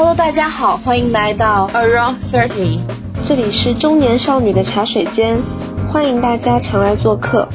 Hello，大家好，欢迎来到 Around Thirty，这里是中年少女的茶水间，欢迎大家常来做客。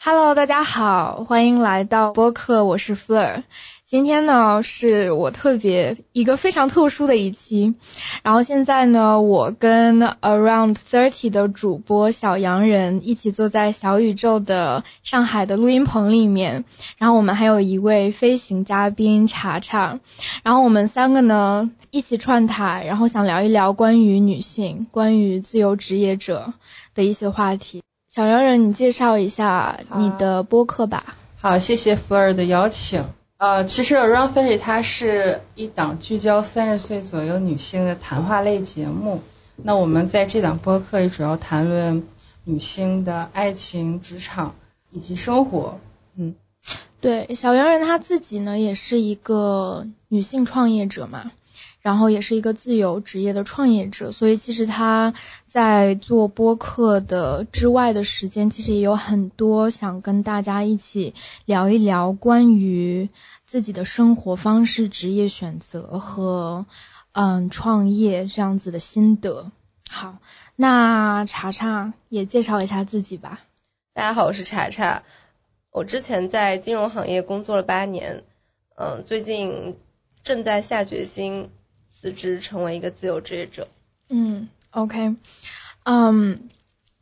Hello，大家好，欢迎来到播客，我是 Fleur。今天呢是我特别一个非常特殊的一期，然后现在呢我跟 Around Thirty 的主播小洋人一起坐在小宇宙的上海的录音棚里面，然后我们还有一位飞行嘉宾查查，然后我们三个呢一起串台，然后想聊一聊关于女性、关于自由职业者的一些话题。小洋人，你介绍一下你的播客吧。好，谢谢福尔的邀请。呃，其实 Around Thirty 它是一档聚焦三十岁左右女性的谈话类节目。那我们在这档播客里主要谈论女性的爱情、职场以及生活。嗯，对，小圆人她自己呢也是一个女性创业者嘛。然后也是一个自由职业的创业者，所以其实他在做播客的之外的时间，其实也有很多想跟大家一起聊一聊关于自己的生活方式、职业选择和嗯创业这样子的心得。好，那查查也介绍一下自己吧。大家好，我是查查，我之前在金融行业工作了八年，嗯，最近正在下决心。辞职成为一个自由职业者。嗯，OK，嗯，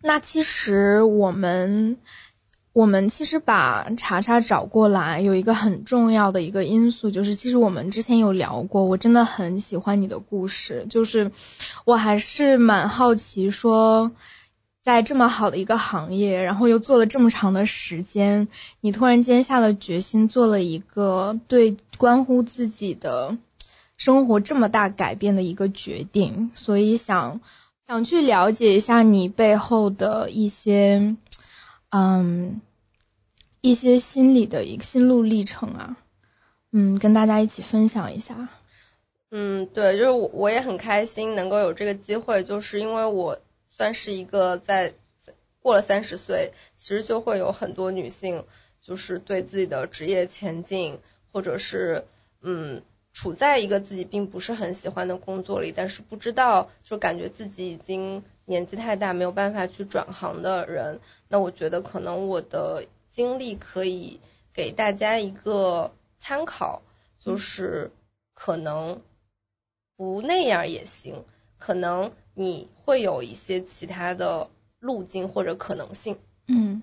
那其实我们我们其实把查查找过来，有一个很重要的一个因素，就是其实我们之前有聊过，我真的很喜欢你的故事，就是我还是蛮好奇，说在这么好的一个行业，然后又做了这么长的时间，你突然间下了决心，做了一个对关乎自己的。生活这么大改变的一个决定，所以想想去了解一下你背后的一些，嗯，一些心理的一个心路历程啊，嗯，跟大家一起分享一下。嗯，对，就是我我也很开心能够有这个机会，就是因为我算是一个在过了三十岁，其实就会有很多女性，就是对自己的职业前景，或者是嗯。处在一个自己并不是很喜欢的工作里，但是不知道就感觉自己已经年纪太大，没有办法去转行的人，那我觉得可能我的经历可以给大家一个参考，就是可能不那样也行，可能你会有一些其他的路径或者可能性。嗯，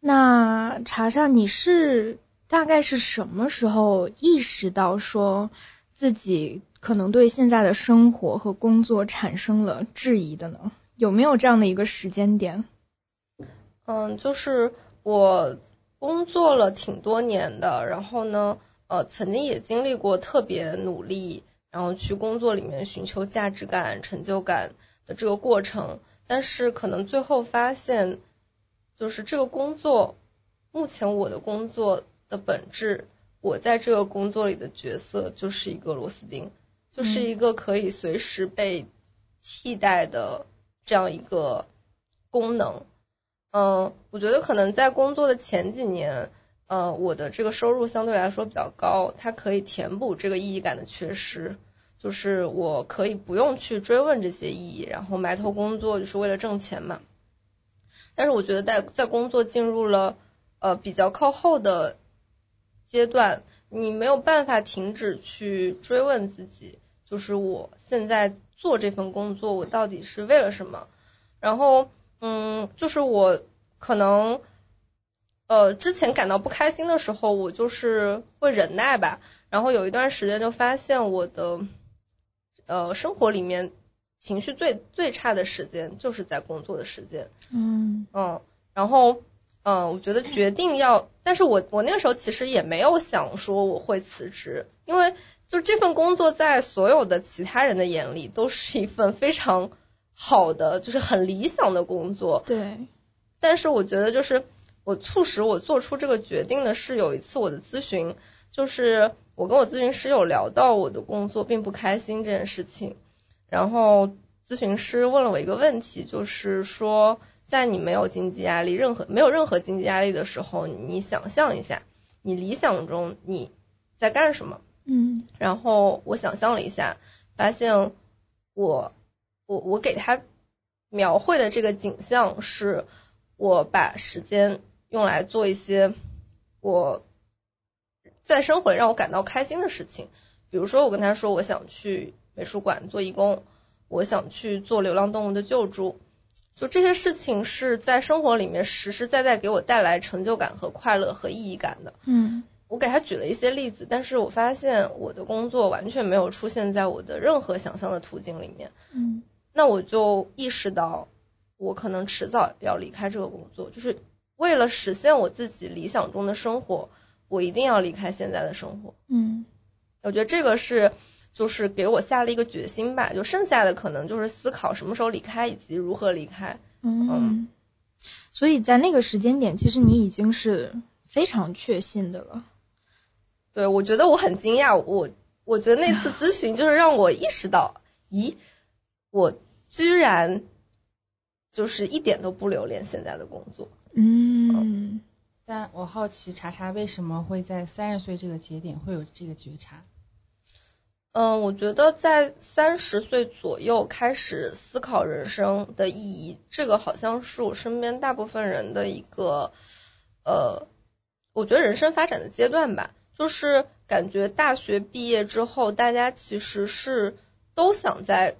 那查查你是？大概是什么时候意识到说自己可能对现在的生活和工作产生了质疑的呢？有没有这样的一个时间点？嗯，就是我工作了挺多年的，然后呢，呃，曾经也经历过特别努力，然后去工作里面寻求价值感、成就感的这个过程，但是可能最后发现，就是这个工作，目前我的工作。的本质，我在这个工作里的角色就是一个螺丝钉，就是一个可以随时被替代的这样一个功能。嗯，我觉得可能在工作的前几年，呃，我的这个收入相对来说比较高，它可以填补这个意义感的缺失，就是我可以不用去追问这些意义，然后埋头工作就是为了挣钱嘛。但是我觉得在在工作进入了呃比较靠后的。阶段，你没有办法停止去追问自己，就是我现在做这份工作，我到底是为了什么？然后，嗯，就是我可能，呃，之前感到不开心的时候，我就是会忍耐吧。然后有一段时间就发现我的，呃，生活里面情绪最最差的时间就是在工作的时间。嗯嗯，然后。嗯，我觉得决定要，但是我我那个时候其实也没有想说我会辞职，因为就这份工作在所有的其他人的眼里都是一份非常好的，就是很理想的工作。对。但是我觉得就是我促使我做出这个决定的是有一次我的咨询，就是我跟我咨询师有聊到我的工作并不开心这件事情，然后咨询师问了我一个问题，就是说。在你没有经济压力、任何没有任何经济压力的时候，你想象一下，你理想中你在干什么？嗯然后我想象了一下，发现我我我给他描绘的这个景象是，我把时间用来做一些我在生活里让我感到开心的事情，比如说我跟他说我想去美术馆做义工，我想去做流浪动物的救助，就这些事情是在生活里面实实在在给我带来成就感和快乐和意义感的。嗯我给他举了一些例子，但是我发现我的工作完全没有出现在我的任何想象的途径里面。嗯那我就意识到，我可能迟早要离开这个工作，就是为了实现我自己理想中的生活，我一定要离开现在的生活。嗯我觉得这个是就是给我下了一个决心吧，就剩下的可能就是思考什么时候离开以及如何离开。嗯，所以在那个时间点，其实你已经是非常确信的了。对，我觉得我很惊讶，我我觉得那次 咨询就是让我意识到，咦，我居然就是一点都不留恋现在的工作。嗯但我好奇查查为什么会在三十岁这个节点会有这个觉察？嗯，我觉得在三十岁左右开始思考人生的意义，这个好像是我身边大部分人的一个，呃，我觉得人生发展的阶段吧。就是感觉大学毕业之后，大家其实是都想在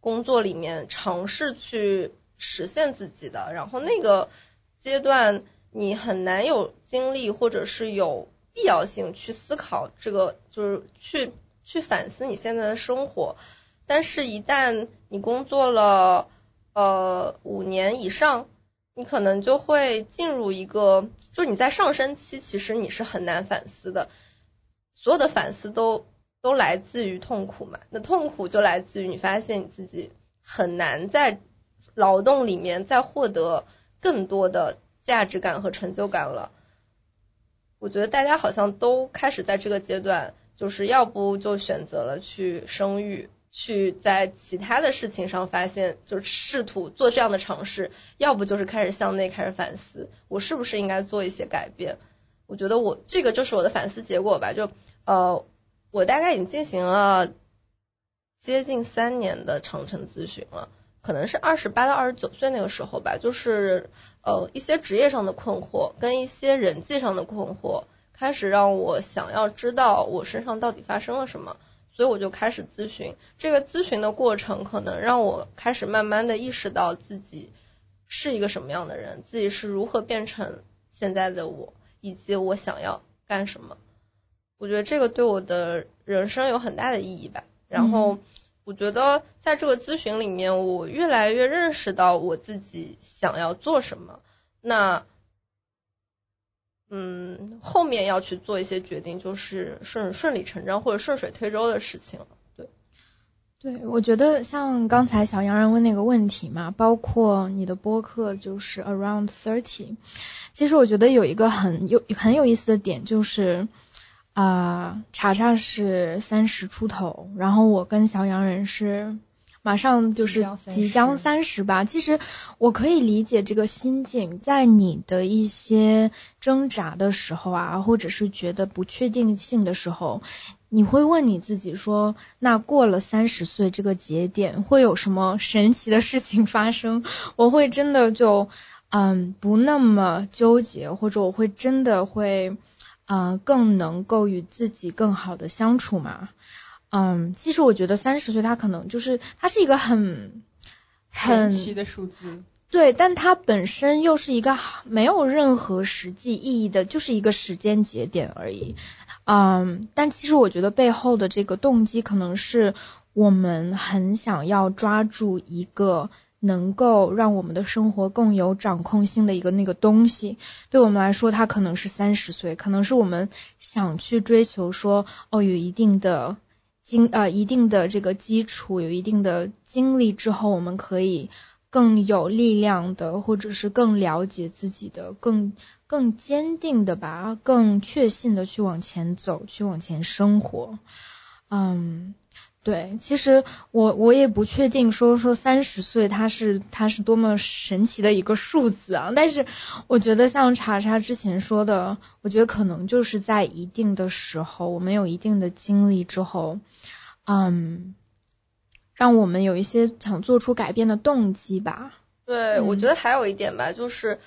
工作里面尝试去实现自己的，然后那个阶段你很难有精力或者是有必要性去思考这个，就是去去反思你现在的生活。但是，一旦你工作了呃五年以上，你可能就会进入一个，就是你在上升期，其实你是很难反思的，所有的反思都都来自于痛苦嘛。那痛苦就来自于你发现你自己很难在劳动里面再获得更多的价值感和成就感了。我觉得大家好像都开始在这个阶段，就是要不就选择了去生育。去在其他的事情上发现，就试图做这样的尝试，要不就是开始向内开始反思，我是不是应该做一些改变？我觉得我这个就是我的反思结果吧。就呃，我大概已经进行了接近三年的长程咨询了，可能是二十八到二十九岁那个时候吧，就是呃一些职业上的困惑跟一些人际上的困惑，开始让我想要知道我身上到底发生了什么。所以我就开始咨询，这个咨询的过程可能让我开始慢慢的意识到自己是一个什么样的人，自己是如何变成现在的我，以及我想要干什么。我觉得这个对我的人生有很大的意义吧。然后我觉得在这个咨询里面，我越来越认识到我自己想要做什么。那嗯，后面要去做一些决定，就是顺顺理成章或者顺水推舟的事情了。对，对，我觉得像刚才小洋人问那个问题嘛，包括你的播客就是 Around Thirty，其实我觉得有一个很有很有意思的点就是，啊、呃，查查是三十出头，然后我跟小洋人是。马上就是即将三十吧，其实我可以理解这个心境，在你的一些挣扎的时候啊，或者是觉得不确定性的时候，你会问你自己说，那过了三十岁这个节点会有什么神奇的事情发生？我会真的就嗯不那么纠结，或者我会真的会嗯、呃、更能够与自己更好的相处嘛？嗯，其实我觉得三十岁，它可能就是它是一个很很奇的数字，对，但它本身又是一个没有任何实际意义的，就是一个时间节点而已。嗯，但其实我觉得背后的这个动机，可能是我们很想要抓住一个能够让我们的生活更有掌控性的一个那个东西。对我们来说，它可能是三十岁，可能是我们想去追求说，哦，有一定的。经呃一定的这个基础，有一定的经历之后，我们可以更有力量的，或者是更了解自己的，更更坚定的吧，更确信的去往前走，去往前生活。嗯，对，其实我我也不确定说说三十岁它是它是多么神奇的一个数字啊，但是我觉得像查查之前说的，我觉得可能就是在一定的时候，我们有一定的经历之后，嗯，让我们有一些想做出改变的动机吧。对，我觉得还有一点吧，就是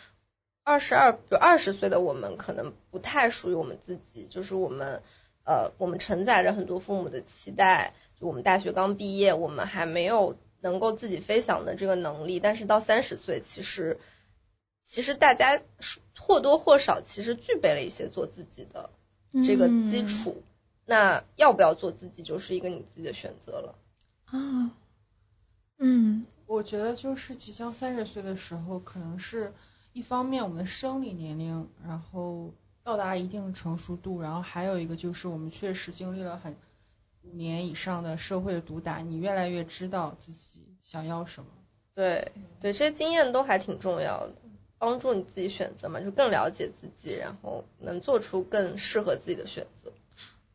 二十二，就二十岁的我们可能不太属于我们自己，就是我们呃，我们承载着很多父母的期待。就我们大学刚毕业，我们还没有能够自己飞翔的这个能力。但是到三十岁，其实其实大家或多或少其实具备了一些做自己的这个基础。那要不要做自己，就是一个你自己的选择了。啊，嗯，我觉得就是即将三十岁的时候，可能是一方面我们的生理年龄，然后到达一定成熟度，然后还有一个就是我们确实经历了很。五年以上的社会的毒打，你越来越知道自己想要什么。对对，这些经验都还挺重要的，帮助你自己选择嘛，就更了解自己，然后能做出更适合自己的选择。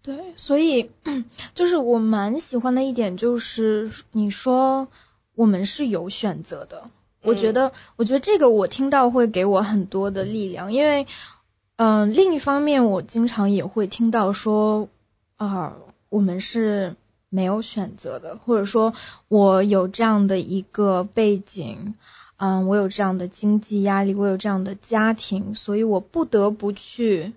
对，所以 就是我蛮喜欢的一点就是你说我们是有选择的，我觉得我觉得这个我听到会给我很多的力量，因为嗯，另一方面我经常也会听到说啊。我们是没有选择的，或者说，我有这样的一个背景，嗯，我有这样的经济压力，我有这样的家庭，所以我不得不去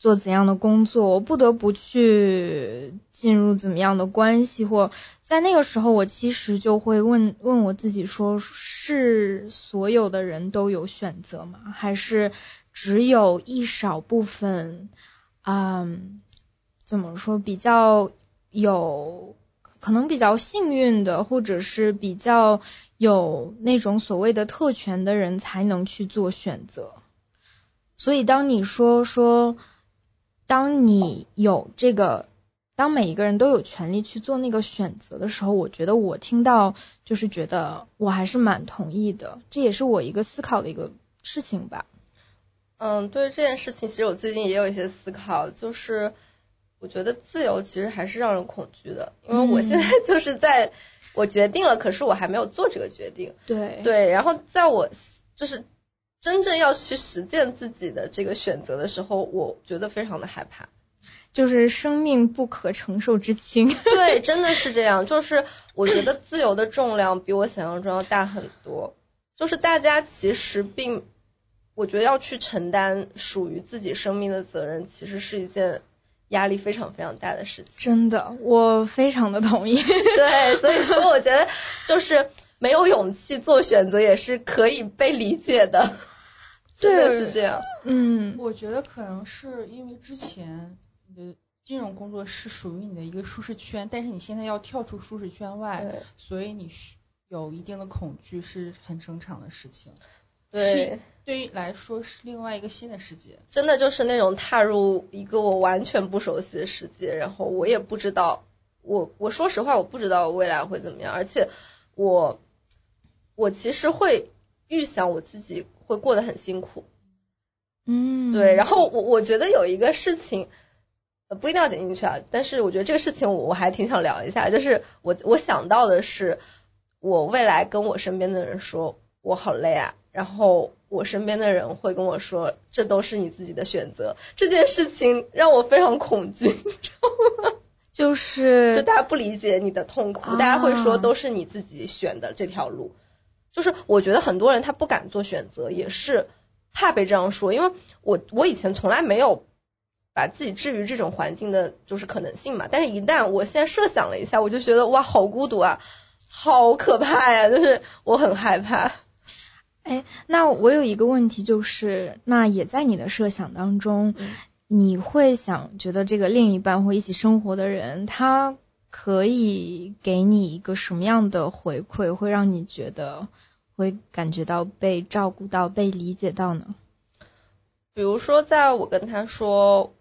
做怎样的工作，我不得不去进入怎么样的关系，或在那个时候，我其实就会问问我自己：说是所有的人都有选择吗？还是只有一少部分？嗯。怎么说比较有可能比较幸运的，或者是比较有那种所谓的特权的人才能去做选择。所以当你说说，当你有这个，当每一个人都有权利去做那个选择的时候，我觉得我听到就是觉得我还是蛮同意的。这也是我一个思考的一个事情吧。嗯，对于这件事情，其实我最近也有一些思考，就是。我觉得自由其实还是让人恐惧的，因为我现在 就是在我决定了，可是我还没有做这个决定。对对，然后在我就是真正要去实践自己的这个选择的时候，我觉得非常的害怕，就是生命不可承受之轻。对，真的是这样。就是我觉得自由的重量比我想象中要大很多。就是大家其实并，我觉得要去承担属于自己生命的责任，其实是一件。压力非常非常大的事情，真的，我非常的同意。对，所以说我觉得就是没有勇气做选择也是可以被理解的，真的是这样。嗯，我觉得可能是因为之前你的金融工作是属于你的一个舒适圈，但是你现在要跳出舒适圈外，所以你有一定的恐惧是很正常的事情。对，对于来说是另外一个新的世界，真的就是那种踏入一个我完全不熟悉的世界，然后我也不知道，我我说实话我不知道未来会怎么样，而且我我其实会预想我自己会过得很辛苦，嗯，对，然后我我觉得有一个事情，不一定要点进去啊，但是我觉得这个事情我我还挺想聊一下，就是我我想到的是，我未来跟我身边的人说我好累啊。然后我身边的人会跟我说，这都是你自己的选择。这件事情让我非常恐惧，你知道吗？就是就大家不理解你的痛苦，大家会说都是你自己选的这条路。就是我觉得很多人他不敢做选择，也是怕被这样说。因为我我以前从来没有把自己置于这种环境的，就是可能性嘛。但是一旦我现在设想了一下，我就觉得哇，好孤独啊，好可怕呀，就是我很害怕。哎，那我有一个问题，就是那也在你的设想当中，你会想觉得这个另一半或一起生活的人，他可以给你一个什么样的回馈，会让你觉得会感觉到被照顾到、被理解到呢？比如说，在我跟他说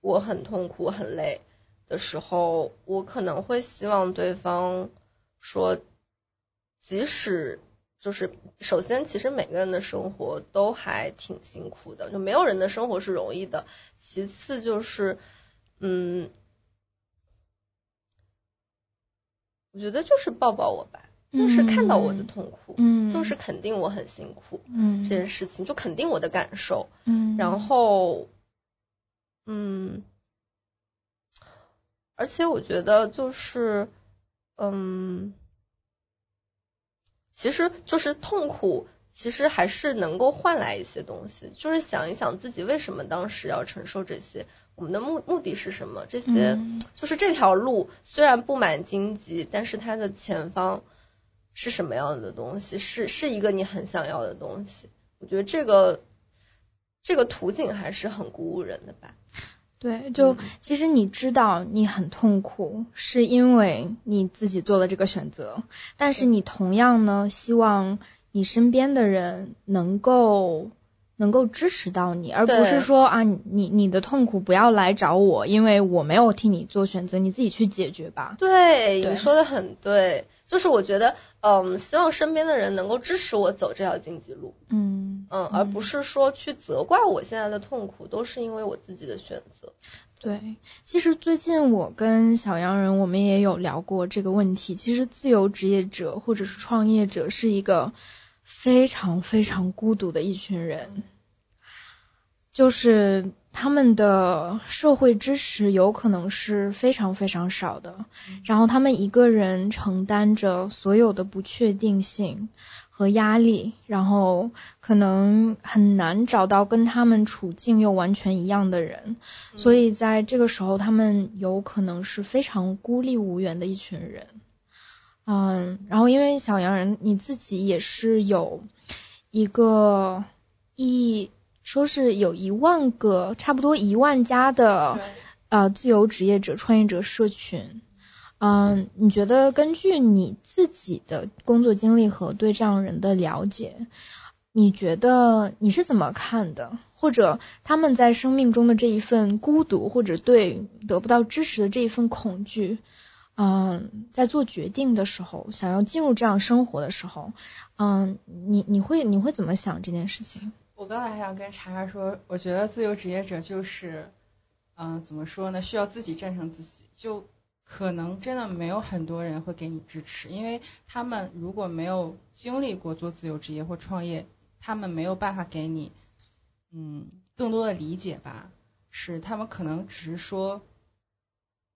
我很痛苦、很累的时候，我可能会希望对方说，即使。就是首先，其实每个人的生活都还挺辛苦的，就没有人的生活是容易的。其次就是，嗯，我觉得就是抱抱我吧，就是看到我的痛苦，嗯，就是肯定我很辛苦，嗯这件事情，就肯定我的感受，嗯，然后，嗯，而且我觉得就是，嗯，其实就是痛苦，其实还是能够换来一些东西。就是想一想自己为什么当时要承受这些，我们的目目的是什么？这些、嗯就是这条路虽然布满荆棘，但是它的前方是什么样的东西？是是一个你很想要的东西。我觉得这个这个途径还是很鼓舞人的吧。对，就嗯。其实你知道你很痛苦，是因为你自己做了这个选择，但是你同样呢，希望你身边的人能够能够支持到你，而不是说啊，你你你的痛苦不要来找我，因为我没有替你做选择，你自己去解决吧。对，对。你说的很对，就是我觉得，嗯，希望身边的人能够支持我走这条荆棘路，嗯嗯，而不是说去责怪我现在的痛苦，都是因为我自己的选择。对，其实最近我跟小洋人我们也有聊过这个问题。其实自由职业者或者是创业者是一个非常非常孤独的一群人，就是他们的社会支持有可能是非常非常少的，然后他们一个人承担着所有的不确定性和压力，然后可能很难找到跟他们处境又完全一样的人。所以在这个时候，他们有可能是非常孤立无援的一群人。嗯，然后因为小洋人你自己也是有一个一说是有一万个，差不多一万家的呃自由职业者、创业者社群。嗯，你觉得根据你自己的工作经历和对这样人的了解，你觉得你是怎么看的？或者他们在生命中的这一份孤独，或者对得不到支持的这一份恐惧，嗯，在做决定的时候，想要进入这样生活的时候，嗯，你你会你会怎么想这件事情？我刚才还想跟查查说，我觉得自由职业者就是，嗯、怎么说呢？需要自己战胜自己，就可能真的没有很多人会给你支持，因为他们如果没有经历过做自由职业或创业，他们没有办法给你，嗯，更多的理解吧。是他们可能只是说，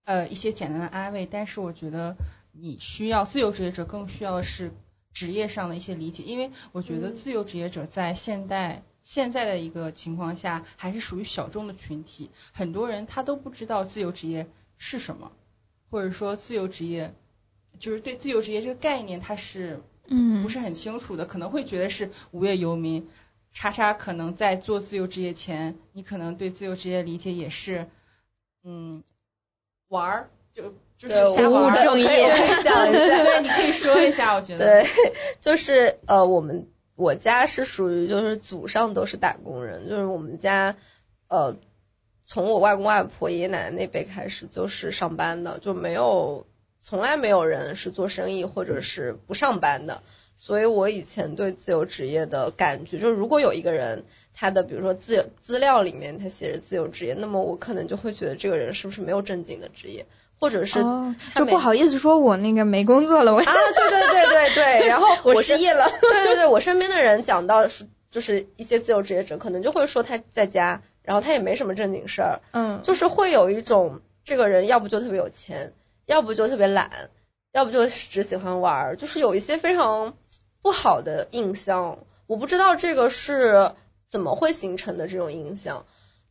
呃，一些简单的安慰，但是我觉得你需要自由职业者更需要的是职业上的一些理解，因为我觉得嗯自由职业者在现代。现在的一个情况下，还是属于小众的群体，很多人他都不知道自由职业是什么，或者说自由职业就是对自由职业这个概念，他是嗯不是很清楚的，可能会觉得是无业游民。叉叉可能在做自由职业前，你可能对自由职业理解也是，嗯，玩儿就就是对，瞎玩儿。我可以我可以讲一下，对，你可以说一下，我觉得。对，就是呃，我们我家是属于就是祖上都是打工人，就是我们家呃，从我外公外婆、爷爷奶奶那辈开始就是上班的，就没有从来没有人是做生意或者是不上班的。所以我以前对自由职业的感觉，就是如果有一个人他的比如说资由资料里面他写着自由职业，那么我可能就会觉得这个人是不是没有正经的职业，或者是哦，就不好意思说我那个没工作了，我啊，对对对对对，然后我失业了。对对对，我身边的人讲到是就是一些自由职业者，可能就会说他在家，然后他也没什么正经事儿，嗯，就是会有一种这个人要不就特别有钱，要不就特别懒，要不就只喜欢玩儿，就是有一些非常不好的印象。我不知道这个是怎么会形成的这种印象，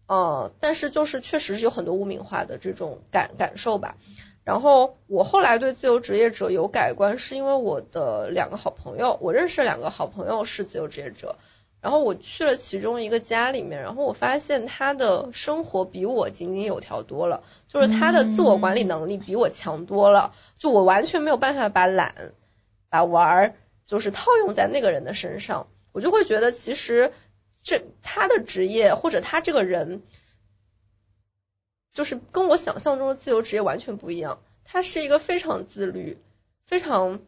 呃，但是就是确实是有很多污名化的这种感感受吧。然后我后来对自由职业者有改观，是因为我的两个好朋友，我认识两个好朋友是自由职业者，然后我去了其中一个家里面，然后我发现他的生活比我井井有条多了，就是他的自我管理能力比我强多了，就我完全没有办法把懒、把玩儿，就是套用在那个人的身上，我就会觉得其实这他的职业或者他这个人。就是跟我想象中的自由职业完全不一样。他是一个非常自律、非常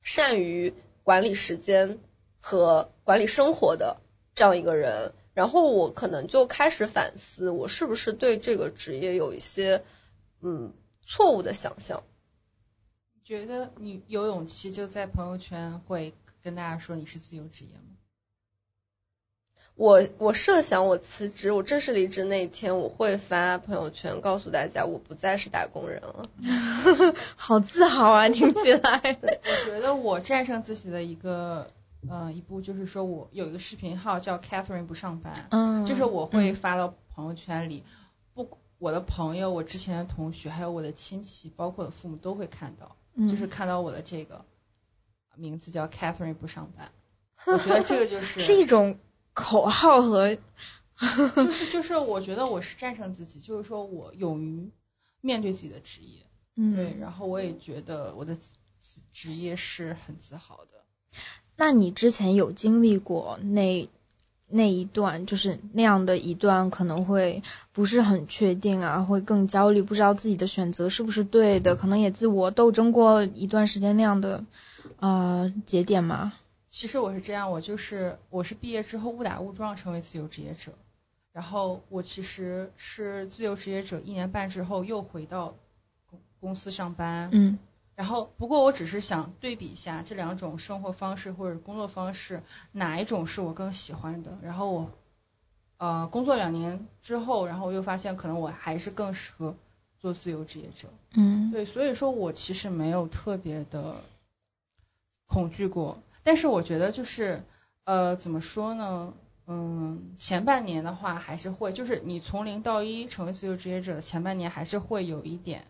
善于管理时间和管理生活的这样一个人。然后我可能就开始反思，我是不是对这个职业有一些嗯错误的想象。觉得你有勇气就在朋友圈会跟大家说你是自由职业吗？我我设想我辞职，我正式离职那一天，我会发朋友圈告诉大家我不再是打工人了。好自豪啊，听起来。我觉得我战胜自己的一个呃一步就是说我有一个视频号叫 Catherine 不上班，嗯，就是我会发到朋友圈里，不我的朋友、我之前的同学还有我的亲戚，包括我的父母都会看到，嗯就是看到我的这个名字叫 Catherine 不上班。我觉得这个就是是一种口号和 就是就是我觉得我是战胜自己，就是说我勇于面对自己的职业，嗯对，嗯。然后我也觉得我的职职业是很自豪的。那你之前有经历过那那一段，就是那样的一段，可能会不是很确定啊，会更焦虑，不知道自己的选择是不是对的，可能也自我斗争过一段时间那样的呃节点吗？其实我是这样，我就是我是毕业之后误打误撞成为自由职业者，然后我其实是自由职业者一年半之后又回到公公司上班，嗯。然后不过我只是想对比一下这两种生活方式或者工作方式哪一种是我更喜欢的，然后我呃工作两年之后，然后我又发现可能我还是更适合做自由职业者，嗯。对，所以说我其实没有特别的恐惧过，但是我觉得就是呃怎么说呢？嗯，前半年的话还是会，就是你从零到一成为自由职业者的前半年还是会有一点，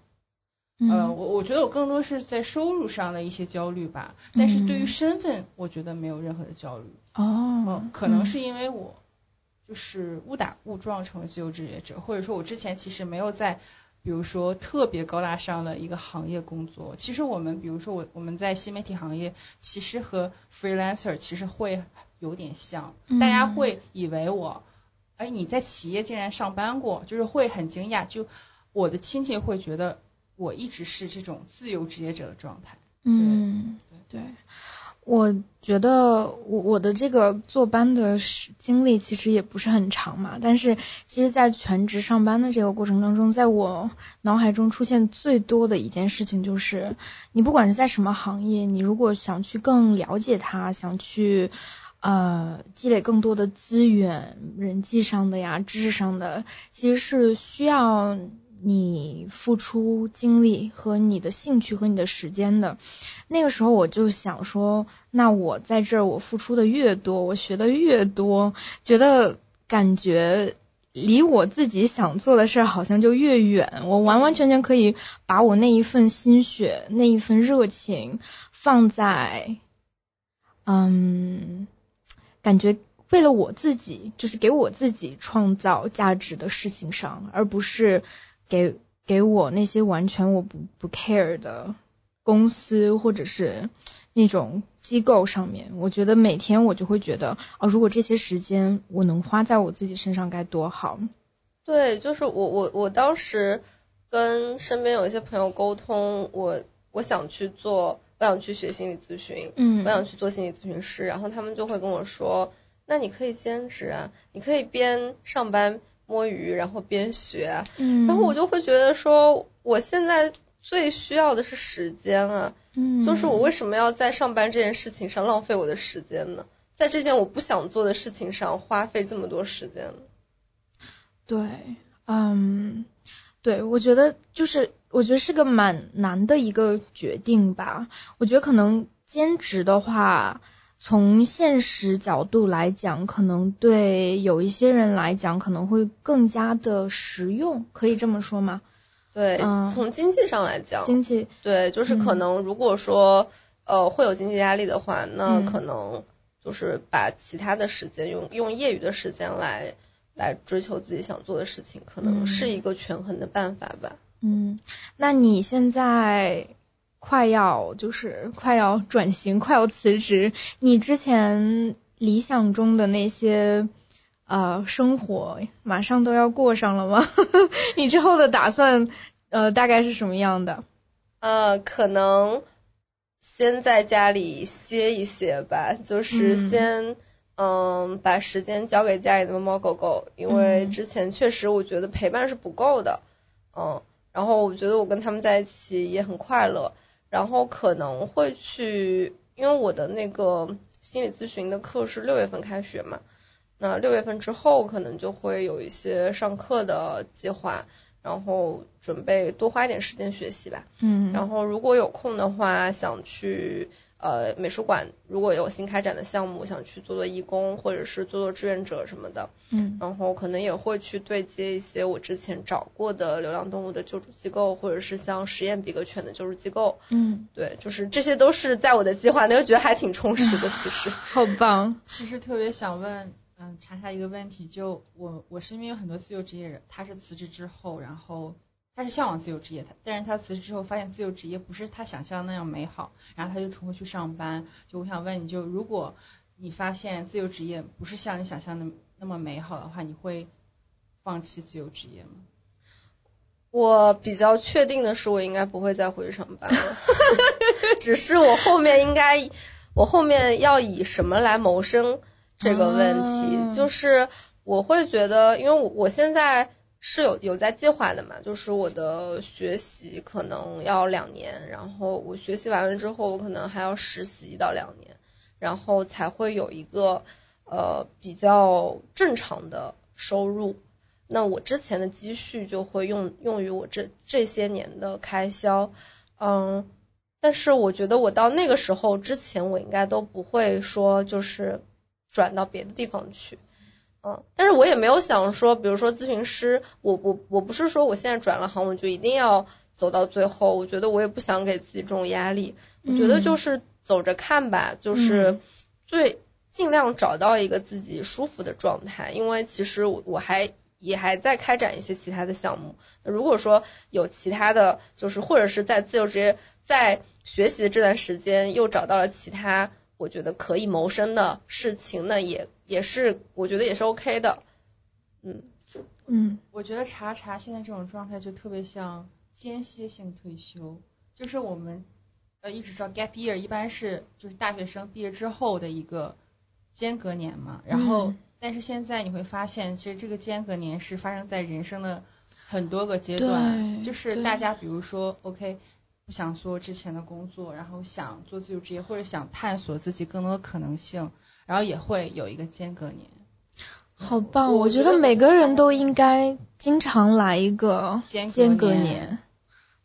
呃，嗯我我觉得我更多是在收入上的一些焦虑吧，但是对于嗯身份，我觉得没有任何的焦虑。哦，可能是因为我就是误打误撞成为自由职业者，或者说我之前其实没有在，比如说特别高大上的一个行业工作。其实我们比如说我我们在新媒体行业，其实和 freelancer 其实会有点像，大家嗯会以为我，哎你在企业竟然上班过，就是会很惊讶，就我的亲戚会觉得我一直是这种自由职业者的状态。嗯，对，我觉得我我的这个坐班的时经历其实也不是很长嘛，但是其实，在全职上班的这个过程当中，在我脑海中出现最多的一件事情就是，你不管是在什么行业，你如果想去更了解它，想去呃积累更多的资源，人际上的呀，知识上的，其实是需要你付出精力和你的兴趣和你的时间的。那个时候我就想说，那我在这儿我付出的越多，我学的越多，觉得感觉离我自己想做的事儿好像就越远。我完完全全可以把我那一份心血、那一份热情放在，嗯，感觉为了我自己，就是给我自己创造价值的事情上，而不是给给我那些完全我不不 care 的公司或者是那种机构上面。我觉得每天我就会觉得，哦，如果这些时间我能花在我自己身上该多好。对，就是我我我当时跟身边有一些朋友沟通，我我想去做，我想去学心理咨询，嗯我想去做心理咨询师，然后他们就会跟我说，那你可以兼职啊，你可以边上班摸鱼，然后边学啊，嗯，然后我就会觉得说，我现在最需要的是时间啊，嗯，就是我为什么要在上班这件事情上浪费我的时间呢？在这件我不想做的事情上花费这么多时间呢？对，嗯，对，我觉得就是，我觉得是个蛮难的一个决定吧。我觉得可能兼职的话，从现实角度来讲，可能对有一些人来讲可能会更加的实用，可以这么说吗？对，嗯从经济上来讲，经济，对，就是可嗯能如果说、呃会有经济压力的话，那嗯可能就是把其他的时间用用业余的时间来来追求自己想做的事情，可能嗯是一个权衡的办法吧。嗯，那你现在快要就是快要转型，快要辞职，你之前理想中的那些呃生活，马上都要过上了吗？你之后的打算呃大概是什么样的？呃，可能先在家里歇一歇吧，就是嗯先嗯把时间交给家里的猫猫狗狗，因为嗯之前确实我觉得陪伴是不够的，嗯，然后我觉得我跟他们在一起也很快乐，然后可能会去，因为我的那个心理咨询的课是六月份开学嘛，那六月份之后可能就会有一些上课的计划，然后准备多花一点时间学习吧。嗯，然后如果有空的话，想去呃美术馆，如果有新开展的项目，想去做做义工或者是做做志愿者什么的。嗯然后可能也会去对接一些我之前找过的流浪动物的救助机构，或者是像实验比格犬的救助机构。嗯，对，就是这些都是在我的计划内，我觉得还挺充实的。其实，好棒。其实特别想问，嗯，查查一个问题，就我我身边有很多自由职业人，他是辞职之后，然后他是向往自由职业，他但是他辞职之后发现自由职业不是他想象那样美好，然后他就重回去上班。就我想问你就如果你发现自由职业不是像你想象的那么美好的话，你会放弃自由职业吗？我比较确定的是，我应该不会再回去上班了。只是我后面应该，我后面要以什么来谋生这个问题，啊就是我会觉得，因为我我现在是有有在计划的嘛，就是我的学习可能要两年，然后我学习完了之后，我可能还要实习一到两年，然后才会有一个呃比较正常的收入。那我之前的积蓄就会用用于我这这些年的开销，嗯，但是我觉得我到那个时候之前，我应该都不会说就是转到别的地方去，嗯，但是我也没有想说，比如说咨询师，我我我不是说我现在转了行我就一定要走到最后，我觉得我也不想给自己这种压力，我觉得就是走着看吧，就是嗯最尽量找到一个自己舒服的状态，因为其实我我还也还在开展一些其他的项目。那如果说有其他的，就是或者是在自由职业在学习的这段时间又找到了其他我觉得可以谋生的事情，那也也是我觉得也是 OK 的。嗯，嗯。我觉得查查现在这种状态就特别像间歇性退休，就是我们呃一直知道 gap year 一般是就是大学生毕业之后的一个间隔年嘛，然后、嗯。但是现在你会发现，其实这个间隔年是发生在人生的很多个阶段，就是大家比如说 OK 不想做之前的工作，然后想做自由职业或者想探索自己更多的可能性，然后也会有一个间隔年。好棒！我觉得每个人都应该经常来一个间隔年。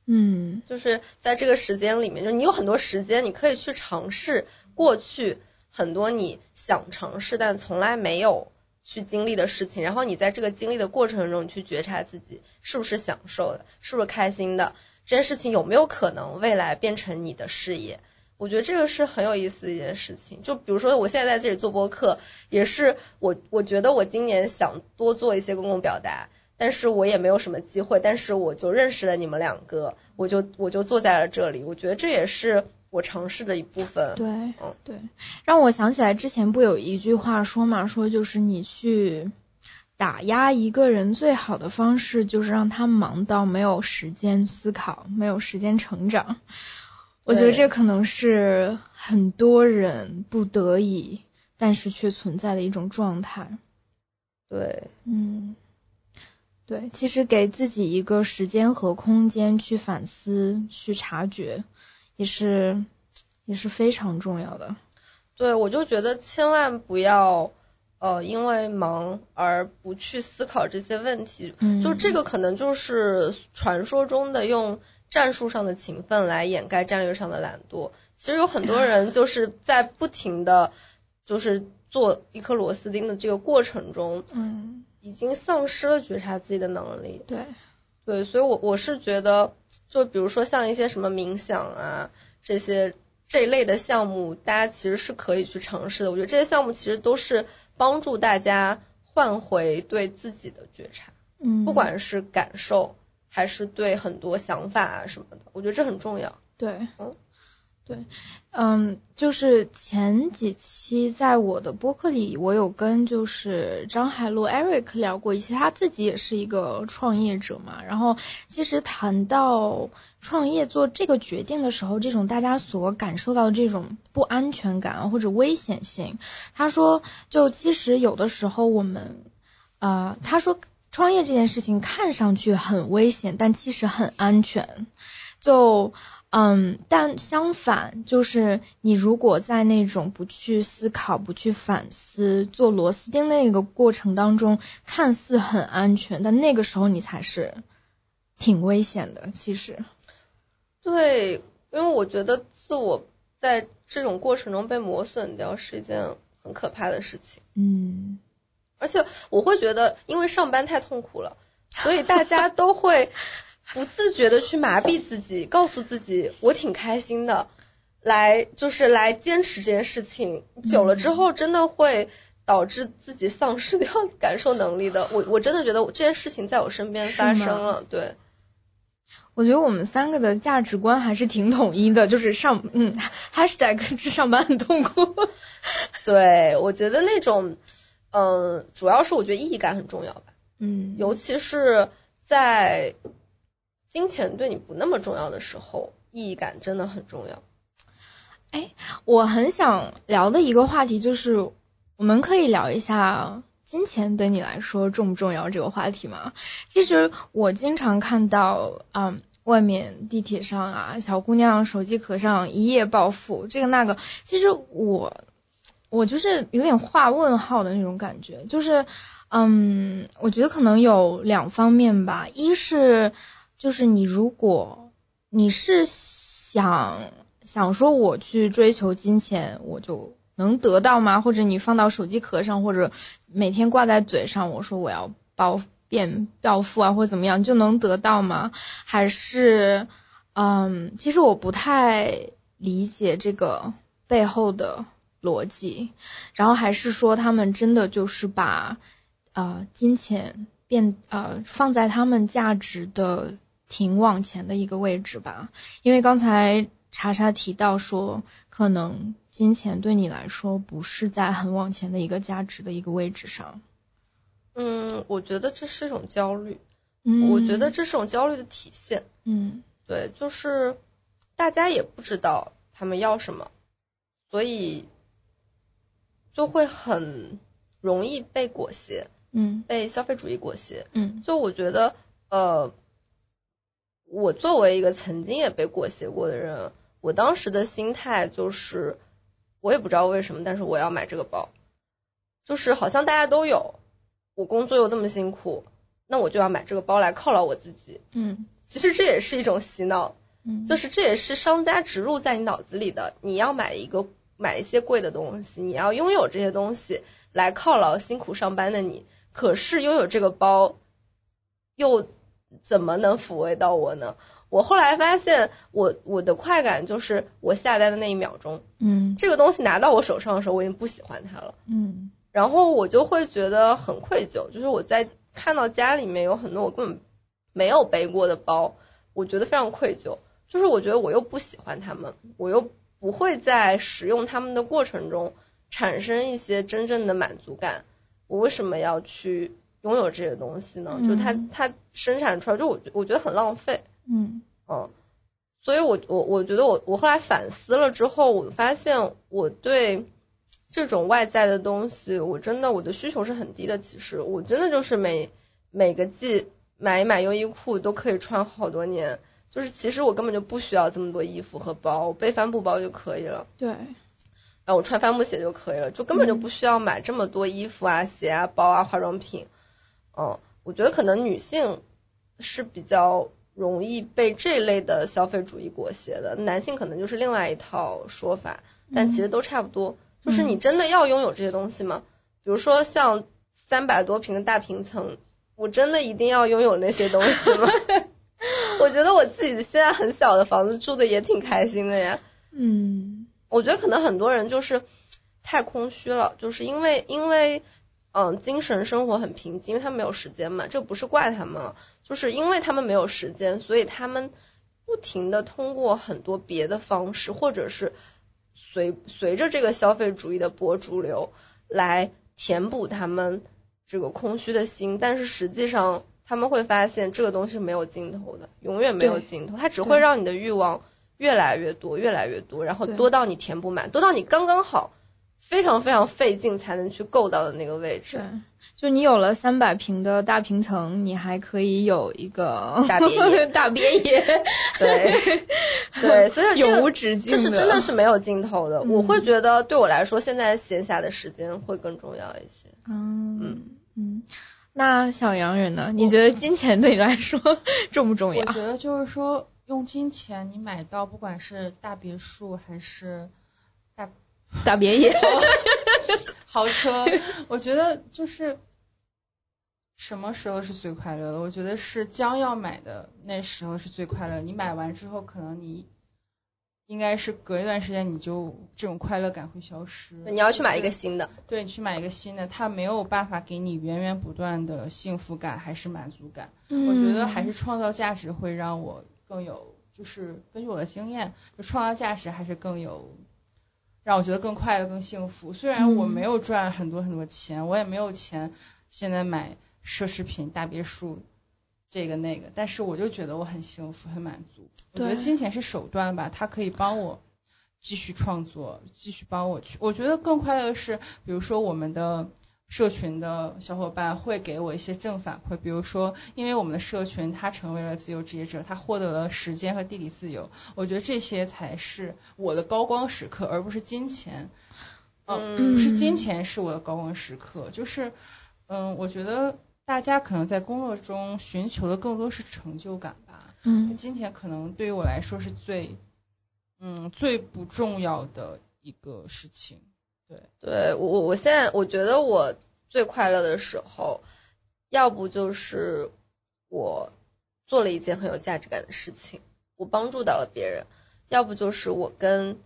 嗯就是在这个时间里面，就是你有很多时间，你可以去尝试过去很多你想尝试但从来没有去经历的事情，然后你在这个经历的过程中，你去觉察自己是不是享受的，是不是开心的，这件事情有没有可能未来变成你的事业。我觉得这个是很有意思的一件事情。就比如说，我现在在这里做播客，也是我我觉得我今年想多做一些公共表达，但是我也没有什么机会，但是我就认识了你们两个，我就我就坐在了这里。我觉得这也是我尝试的一部分。对嗯对，让我想起来之前不有一句话说嘛，说就是你去打压一个人最好的方式就是让他忙到没有时间思考，没有时间成长。我觉得这可能是很多人不得已，但是却存在的一种状态。对，嗯，对，其实给自己一个时间和空间去反思、去察觉，也是也是非常重要的。对，我就觉得千万不要呃因为忙而不去思考这些问题。嗯就这个可能就是传说中的用战术上的勤奋来掩盖战略上的懒惰。其实有很多 人就是在不停的就是做一颗螺丝钉的这个过程中，嗯，已经丧失了觉察自己的能力。对，对，所以我我是觉得，就比如说像一些什么冥想啊这些这一类的项目，大家其实是可以去尝试的。我觉得这些项目其实都是帮助大家换回对自己的觉察，嗯，不管是感受还是对很多想法啊什么的，我觉得这很重要。对。嗯，对，嗯，就是前几期在我的播客里，我有跟就是张海璐 Eric 聊过一些，他自己也是一个创业者嘛。然后其实谈到创业做这个决定的时候，这种大家所感受到的这种不安全感或者危险性，他说，就其实有的时候我们，呃，他说创业这件事情看上去很危险，但其实很安全。就嗯，但相反，就是你如果在那种不去思考、不去反思、做螺丝钉那个过程当中，看似很安全，但那个时候你才是挺危险的。其实，对，因为我觉得自我在这种过程中被磨损掉是一件很可怕的事情。嗯，而且我会觉得，因为上班太痛苦了，所以大家都会。不自觉的去麻痹自己，告诉自己我挺开心的，来就是来坚持这件事情，久了之后真的会导致自己丧失掉 感受能力的。我我真的觉得这件事情在我身边发生了。对，我觉得我们三个的价值观还是挺统一的，就是上嗯，#hashtag 去上班很痛苦。对，我觉得那种嗯，主要是我觉得意义感很重要吧。嗯，尤其是在。金钱对你不那么重要的时候，意义感真的很重要。哎，我很想聊的一个话题就是，我们可以聊一下金钱对你来说重不重要这个话题吗？其实我经常看到，嗯，外面地铁上啊，小姑娘手机壳上一夜暴富，这个那个。其实我，我就是有点画问号的那种感觉，就是，嗯，我觉得可能有两方面吧，一是。就是你，如果你是想想说我去追求金钱，我就能得到吗？或者你放到手机壳上，或者每天挂在嘴上，我说我要暴变暴富啊，或者怎么样就能得到吗？还是，嗯，其实我不太理解这个背后的逻辑。然后还是说他们真的就是把啊金钱变呃放在他们价值的。挺往前的一个位置吧，因为刚才查查提到说，可能金钱对你来说不是在很往前的一个价值的一个位置上。嗯，我觉得这是一种焦虑。嗯，我觉得这是种焦虑的体现。嗯，对，就是大家也不知道他们要什么，所以就会很容易被裹挟。嗯，被消费主义裹挟。嗯，就我觉得，呃。我作为一个曾经也被裹挟过的人，我当时的心态就是，我也不知道为什么，但是我要买这个包，就是好像大家都有，我工作又这么辛苦，那我就要买这个包来犒劳我自己。嗯，其实这也是一种洗脑，嗯，就是这也是商家植入在你脑子里的，你要买一个买一些贵的东西，你要拥有这些东西来犒劳辛苦上班的你，可是拥有这个包又。怎么能抚慰到我呢？我后来发现，我我的快感就是我下单的那一秒钟，嗯，这个东西拿到我手上的时候，我已经不喜欢它了，嗯，然后我就会觉得很愧疚，就是我在看到家里面有很多我根本没有背过的包，我觉得非常愧疚，就是我觉得我又不喜欢它们，我又不会在使用它们的过程中产生一些真正的满足感，我为什么要去？拥有这些东西呢，就它它生产出来，就我我觉得很浪费。嗯嗯，所以我我我觉得我我后来反思了之后，我发现我对这种外在的东西，我真的我的需求是很低的。其实我真的就是每每个季买一买优衣库都可以穿好多年，就是其实我根本就不需要这么多衣服和包，我背帆布包就可以了。对，然后我穿帆布鞋就可以了，就根本就不需要买这么多衣服啊、鞋啊、包啊、化妆品。嗯，我觉得可能女性是比较容易被这类的消费主义裹挟的，男性可能就是另外一套说法，但其实都差不多。就是你真的要拥有这些东西吗？比如说像三百多平的大平层，我真的一定要拥有那些东西吗？我觉得我自己现在很小的房子住的也挺开心的呀。嗯，我觉得可能很多人就是太空虚了，就是因为因为。嗯，精神生活很贫瘠，因为他们没有时间嘛。这不是怪他们，就是因为他们没有时间，所以他们不停的通过很多别的方式，或者是随随着这个消费主义的博主流来填补他们这个空虚的心。但是实际上他们会发现这个东西是没有尽头的，永远没有尽头。它只会让你的欲望越来越多，越来越多，然后多到你填不满，多到你刚刚好。非常非常费劲才能去够到的那个位置。对，就你有了三百平的大平层，你还可以有一个大别野 大别野，对 对，所以这个永无止境的，这是真的是没有尽头的。嗯我会觉得对我来说，现在闲暇的时间会更重要一些。嗯嗯。那小洋人呢？你觉得金钱对你来说 重不重要？我觉得就是说，用金钱你买到不管是大别墅还是大大别野豪车，我觉得就是什么时候是最快乐的？我觉得是将要买的那时候是最快乐。你买完之后，可能你应该是隔一段时间你就这种快乐感会消失。你要去买一个新的，对你去买一个新的，它没有办法给你源源不断的幸福感还是满足感。嗯我觉得还是创造价值会让我更有，就是根据我的经验，就创造价值还是更有。让我觉得更快乐、更幸福。虽然我嗯没有赚很多很多钱，我也没有钱现在买奢侈品、大别墅，这个那个，但是我就觉得我很幸福、很满足。我觉得金钱是手段吧，它可以帮我继续创作，继续帮我去。我觉得更快乐的是，比如说我们的。社群的小伙伴会给我一些正反馈，比如说，因为我们的社群他成为了自由职业者，他获得了时间和地理自由，我觉得这些才是我的高光时刻，而不是金钱。嗯不是金钱是我的高光时刻，就是，嗯，我觉得大家可能在工作中寻求的更多是成就感吧。嗯金钱可能对于我来说是最，嗯，最不重要的一个事情。对，对我我我现在我觉得我最快乐的时候，要不就是我做了一件很有价值感的事情，我帮助到了别人；要不就是我跟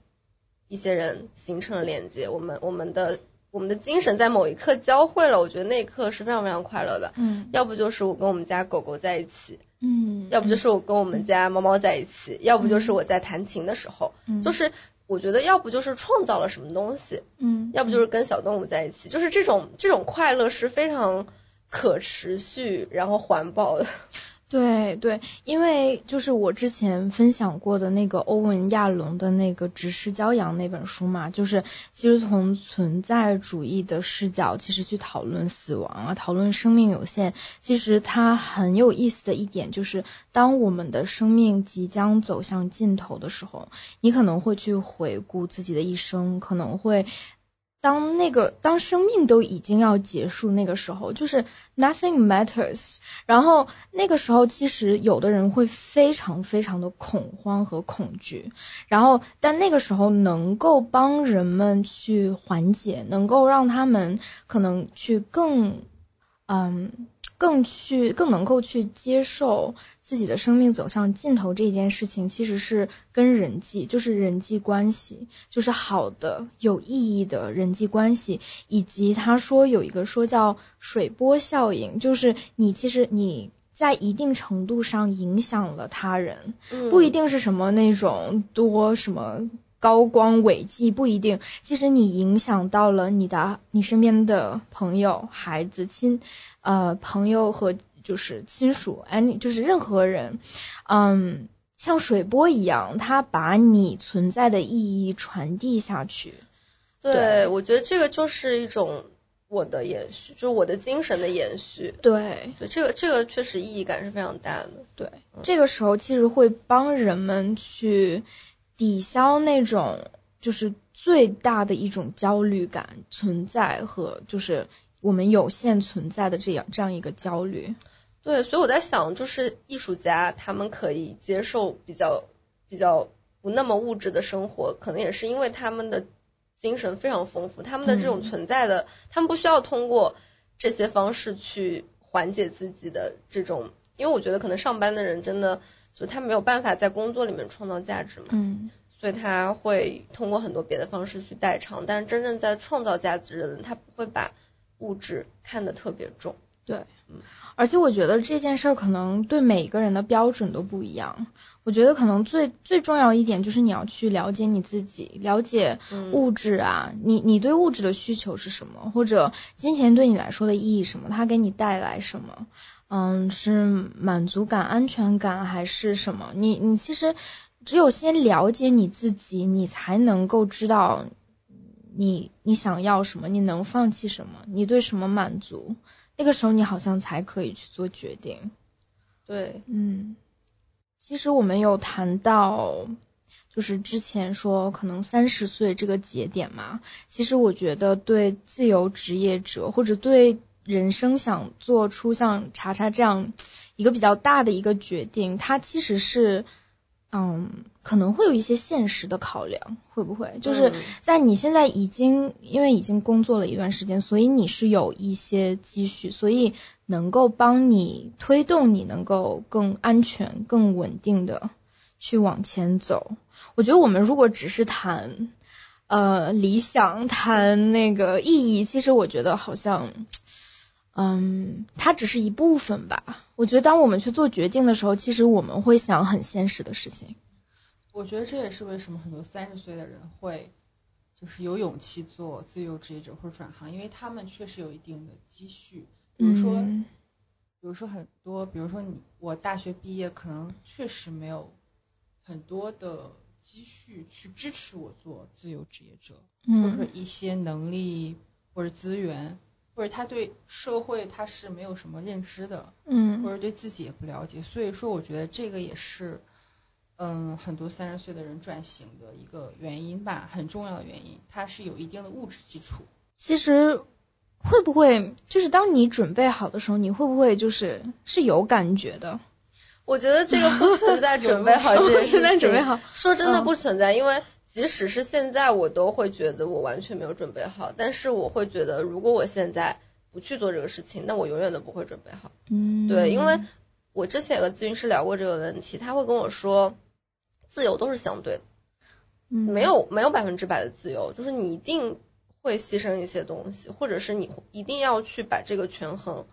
一些人形成了连接，我们我们的我们的精神在某一刻交汇了，我觉得那一刻是非常非常快乐的。嗯。要不就是我跟我们家狗狗在一起，嗯，要不就是我跟我们家猫猫在一起，要不就是我在弹琴的时候，嗯。就是我觉得要不就是创造了什么东西，嗯，要不就是跟小动物在一起，就是这种这种快乐是非常可持续，然后环保的。对对，因为就是我之前分享过的那个欧文亚龙的那个《直视骄阳》那本书嘛，就是其实从存在主义的视角，其实去讨论死亡啊，讨论生命有限。其实它很有意思的一点就是，当我们的生命即将走向尽头的时候，你可能会去回顾自己的一生，可能会。当那个当生命都已经要结束那个时候，就是 nothing matters。然后那个时候，其实有的人会非常非常的恐慌和恐惧。然后，但那个时候能够帮人们去缓解，能够让他们可能去更，嗯。更去更能够去接受自己的生命走向尽头这件事情，其实是跟人际，就是人际关系，就是好的有意义的人际关系，以及他说有一个说叫水波效应，就是你其实你在一定程度上影响了他人，不一定是什么那种多什么。高光伟绩不一定，其实你影响到了你的你身边的朋友、孩子、亲呃朋友和就是亲属，哎，你就是任何人，嗯，像水波一样，它把你存在的意义传递下去。对，对我觉得这个就是一种我的延续，就是我的精神的延续。对对，这个这个确实意义感是非常大的。对，这个时候其实会帮人们去抵消那种就是最大的一种焦虑感存在和就是我们有限存在的这样这样一个焦虑。对，所以我在想，就是艺术家他们可以接受比较比较不那么物质的生活，可能也是因为他们的精神非常丰富，他们的这种嗯存在的，他们不需要通过这些方式去缓解自己的这种，因为我觉得可能上班的人真的就他没有办法在工作里面创造价值嘛，嗯所以他会通过很多别的方式去代偿，但是真正在创造价值的人，他不会把物质看得特别重。对，而且我觉得这件事儿可能对每个人的标准都不一样。我觉得可能最最重要一点就是你要去了解你自己，了解嗯物质啊，你你对物质的需求是什么，或者金钱对你来说的意义什么，它给你带来什么？嗯，是满足感、安全感还是什么？你你其实只有先了解你自己，你才能够知道你你想要什么，你能放弃什么，你对什么满足，那个时候你好像才可以去做决定。对，嗯，其实我们有谈到，就是之前说可能三十岁这个节点嘛，其实我觉得对自由职业者或者对人生想做出像查查这样一个比较大的一个决定，它其实是。嗯，可能会有一些现实的考量，会不会？就是在你现在已经因为已经工作了一段时间，所以你是有一些积蓄，所以能够帮你推动你能够更安全、更稳定的去往前走。我觉得我们如果只是谈呃理想、谈那个意义，其实我觉得好像。嗯，它只是一部分吧。我觉得当我们去做决定的时候，其实我们会想很现实的事情。我觉得这也是为什么很多三十岁的人会就是有勇气做自由职业者或者转行，因为他们确实有一定的积蓄。比如说，比如说很多，比如说你我大学毕业，可能确实没有很多的积蓄去支持我做自由职业者，或者说一些能力或者资源。或者他对社会他是没有什么认知的，嗯，或者对自己也不了解，所以说我觉得这个也是，嗯，很多三十岁的人转型的一个原因吧，很重要的原因，它是有一定的物质基础。其实会不会就是当你准备好的时候，你会不会就是是有感觉的？我觉得这个不存在准备好这件事情，准备好，说真的不存在，因为。即使是现在，我都会觉得我完全没有准备好。但是我会觉得，如果我现在不去做这个事情，那我永远都不会准备好。嗯，对，因为我之前有个咨询师聊过这个问题，他会跟我说，自由都是相对的，没有没有百分之百的自由，就是你一定会牺牲一些东西，或者是你一定要去把这个权衡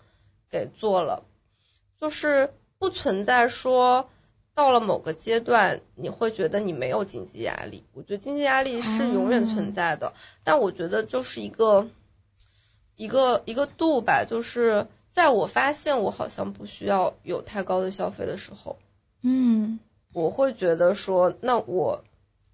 给做了，就是不存在说。到了某个阶段，你会觉得你没有经济压力。我觉得经济压力是永远存在的，但我觉得就是一个一个一个度吧。就是在我发现我好像不需要有太高的消费的时候，嗯，我会觉得说，那我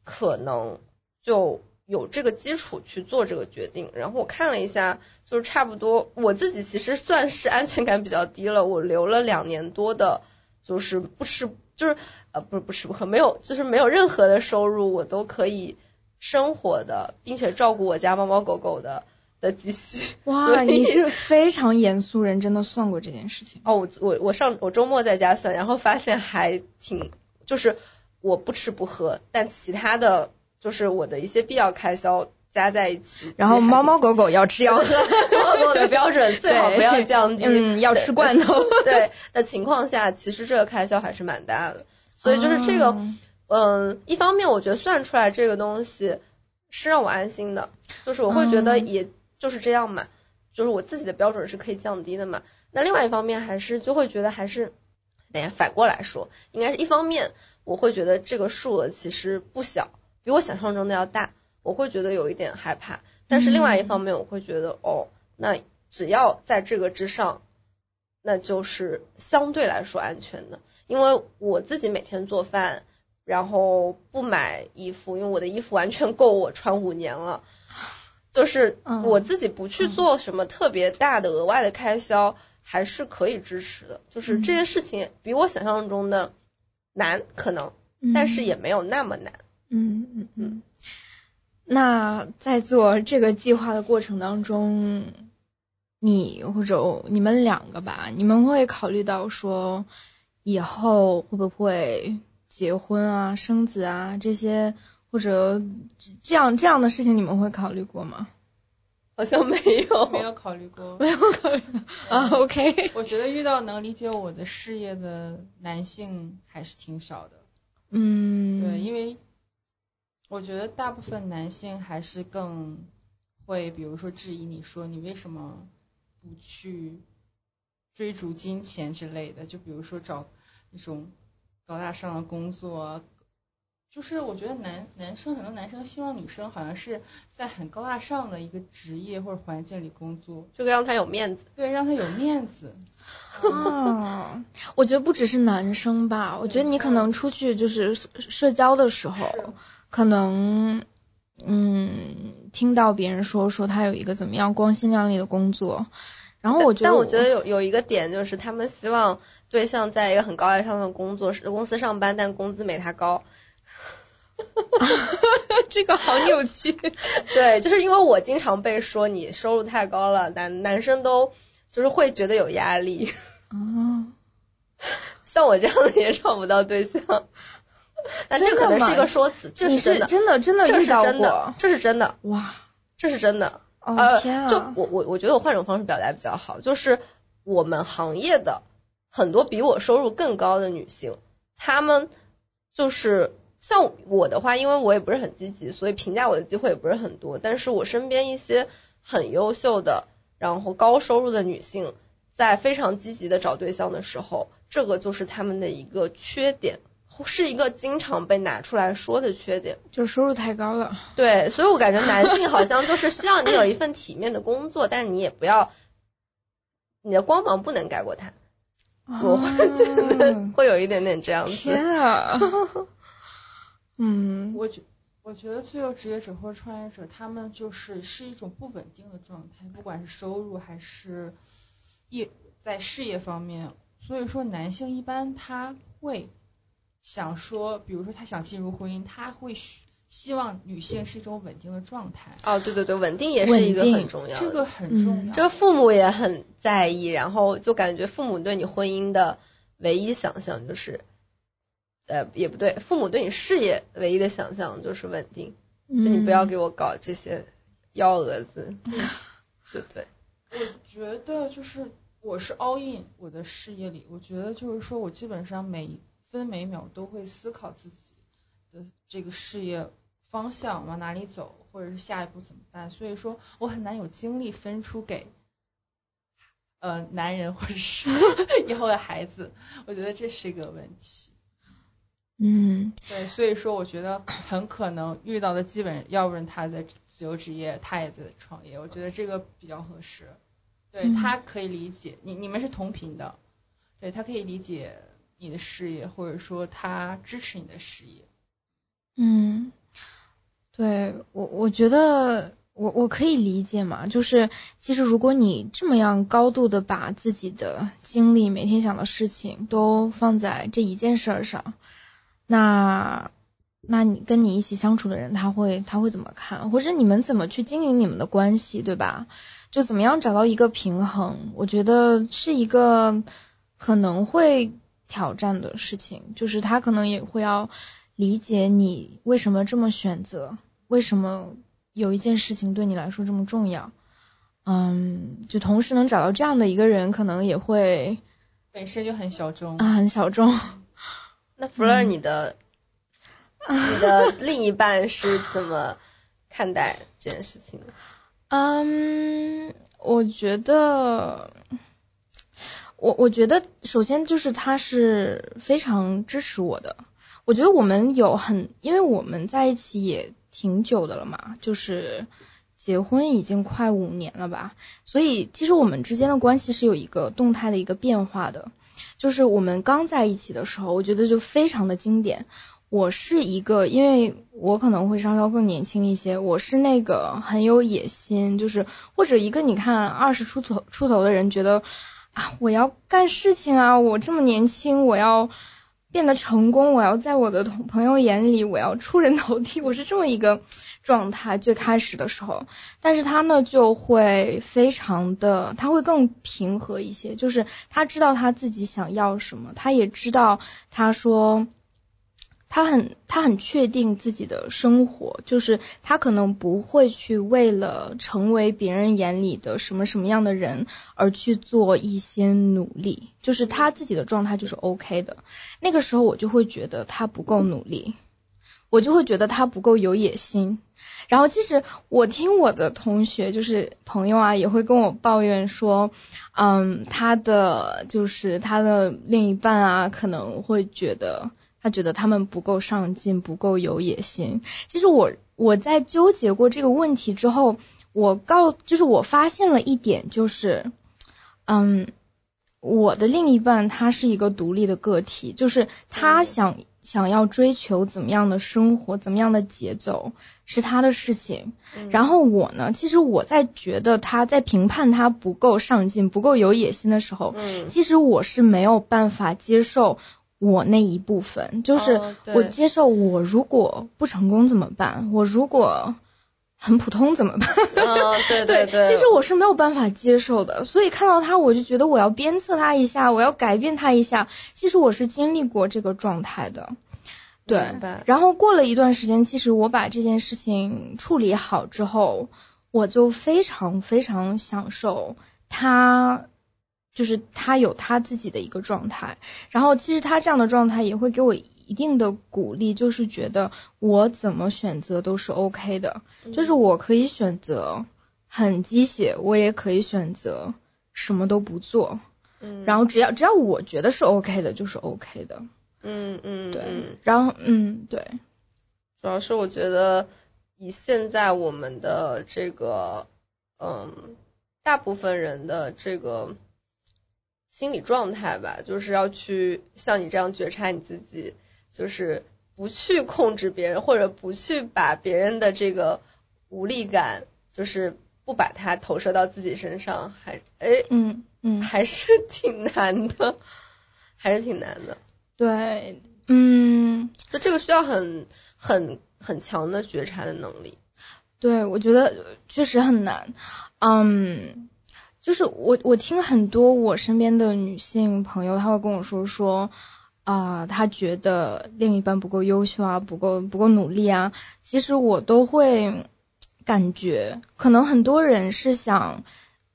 可能就有这个基础去做这个决定。然后我看了一下，就是差不多我自己其实算是安全感比较低了。我留了两年多的，就是不吃。就是呃不是不吃不喝没有就是没有任何的收入我都可以生活的，并且照顾我家猫猫狗狗的的积蓄。哇，你是非常严肃认真的算过这件事情？哦，我我我上我周末在家算，然后发现还挺就是我不吃不喝，但其他的就是我的一些必要开销。加在一起，然后猫猫狗狗要吃要喝，猫狗的标准最好不要降低，嗯，要吃罐头，对。的情况下，其实这个开销还是蛮大的。所以就是这个，嗯，一方面我觉得算出来这个东西是让我安心的，就是我会觉得也就是这样嘛，就是我自己的标准是可以降低的嘛。那另外一方面还是就会觉得还是，等下反过来说，应该是一方面我会觉得这个数额其实不小，比我想象中的要大。我会觉得有一点害怕，但是另外一方面，我会觉得哦，那只要在这个之上，那就是相对来说安全的。因为我自己每天做饭，然后不买衣服，因为我的衣服完全够我穿五年了。就是我自己不去做什么特别大的额外的开销，还是可以支持的。就是这件事情比我想象中的难，可能，但是也没有那么难。嗯嗯嗯。那在做这个计划的过程当中，你或者你们两个吧，你们会考虑到说以后会不会结婚啊、生子啊这些，或者这样这样的事情，你们会考虑过吗？好像没有，没有考虑过，没有考虑啊。OK，我觉得遇到能理解我的事业的男性还是挺少的。嗯，对，因为。我觉得大部分男性还是更会，比如说质疑你说你为什么不去追逐金钱之类的，就比如说找那种高大上的工作，就是我觉得男男生很多男生希望女生好像是在很高大上的一个职业或者环境里工作，就让他有面子，对，让他有面子。啊，我觉得不只是男生吧，我觉得你可能出去就是社交的时候。可能嗯，听到别人说说他有一个怎么样光鲜亮丽的工作，然后我觉得，但我觉得有有一个点就是，他们希望对象在一个很高大上的工作是公司上班，但工资没他高。这个好扭曲。对，就是因为我经常被说你收入太高了，男男生都就是会觉得有压力。哦，像我这样的也找不到对象。那这可能是一个说辞，这是真的，真的真的这是真的，这是真的。哇，这是真的。哦天啊！就我我我觉得我换种方式表达比较好，就是我们行业的很多比我收入更高的女性，她们就是像我的话，因为我也不是很积极，所以评价我的机会也不是很多。但是我身边一些很优秀的，然后高收入的女性，在非常积极的找对象的时候，这个就是她们的一个缺点。是一个经常被拿出来说的缺点，就是收入太高了。对，所以我感觉男性好像就是需要你有一份体面的工作，但是你也不要，你的光芒不能盖过他。我会觉得 会有一点点这样子。天啊！嗯，我觉我觉得自由职业者或者创业者，他们就是是一种不稳定的状态，不管是收入还是业在事业方面。所以说，男性一般他会。想说，比如说他想进入婚姻，他会希望女性是一种稳定的状态。哦，对对对，稳定也是一个很重要的，这个很重要。这个父母也很在意，然后就感觉父母对你婚姻的唯一想象就是，呃，也不对，父母对你事业唯一的想象就是稳定，就你不要给我搞这些幺蛾子，就对。我觉得就是我是 all in 我的事业里，我觉得就是说我基本上每。分每秒都会思考自己的这个事业方向往哪里走，或者是下一步怎么办。所以说，我很难有精力分出给呃男人或者是 以后的孩子。我觉得这是一个问题。嗯，对，所以说我觉得很可能遇到的基本，要不然他在自由职业，他也在创业。我觉得这个比较合适。对他可以理解你，你们是同频的，对他可以理解。你的事业，或者说他支持你的事业，嗯，对我我觉得我我可以理解嘛，就是其实如果你这么样高度的把自己的精力每天想的事情都放在这一件事儿上，那那你跟你一起相处的人他会他会怎么看，或者你们怎么去经营你们的关系，对吧？就怎么样找到一个平衡，我觉得是一个可能会。挑战的事情，就是他可能也会要理解你为什么这么选择，为什么有一件事情对你来说这么重要。嗯，就同时能找到这样的一个人，可能也会本身就很小众啊，很小众。那弗勒，你的你的另一半是怎么看待这件事情的？嗯，我觉得。我我觉得首先就是他是非常支持我的。我觉得我们有很，因为我们在一起也挺久的了嘛，就是结婚已经快五年了吧。所以其实我们之间的关系是有一个动态的一个变化的。就是我们刚在一起的时候，我觉得就非常的经典。我是一个，因为我可能会稍稍更年轻一些，我是那个很有野心，就是或者一个你看二十出头出头的人觉得。啊我要干事情啊！我这么年轻，我要变得成功，我要在我的同朋友眼里，我要出人头地。我是这么一个状态，最开始的时候。但是他呢，就会非常的，他会更平和一些，就是他知道他自己想要什么，他也知道他说。他很他很确定自己的生活，就是他可能不会去为了成为别人眼里的什么什么样的人而去做一些努力，就是他自己的状态就是 OK 的。那个时候我就会觉得他不够努力，我就会觉得他不够有野心。然后其实我听我的同学就是朋友啊，也会跟我抱怨说，嗯，他的就是他的另一半啊，可能会觉得。他觉得他们不够上进，不够有野心。其实我我在纠结过这个问题之后，我告就是我发现了一点，就是，嗯，我的另一半他是一个独立的个体，就是他想、想要追求怎么样的生活，怎么样的节奏是他的事情。然后我呢，其实我在觉得他在评判他不够上进、不够有野心的时候，嗯其实我是没有办法接受我那一部分，就是我接受我如果不成功怎么办？我如果很普通怎么办？对，对对其实我是没有办法接受的，所以看到他，我就觉得我要鞭策他一下，我要改变他一下。其实我是经历过这个状态的，对。然后过了一段时间，其实我把这件事情处理好之后，我就非常非常享受他。就是他有他自己的一个状态，然后其实他这样的状态也会给我一定的鼓励，就是觉得我怎么选择都是 OK 的，就是我可以选择很鸡血，我也可以选择什么都不做，嗯，然后只要只要我觉得是 OK 的，就是 OK 的，嗯嗯。对，嗯然后嗯对，主要是我觉得以现在我们的这个，嗯，大部分人的这个心理状态吧，就是要去像你这样觉察你自己，就是不去控制别人，或者不去把别人的这个无力感，就是不把它投射到自己身上，还哎嗯嗯还是挺难的，还是挺难的。对，嗯就这个需要很很很强的觉察的能力。对，我觉得确实很难，嗯。就是我，我听很多我身边的女性朋友，她会跟我说说，啊、她觉得另一半不够优秀啊，不够不够努力啊。其实我都会感觉，可能很多人是想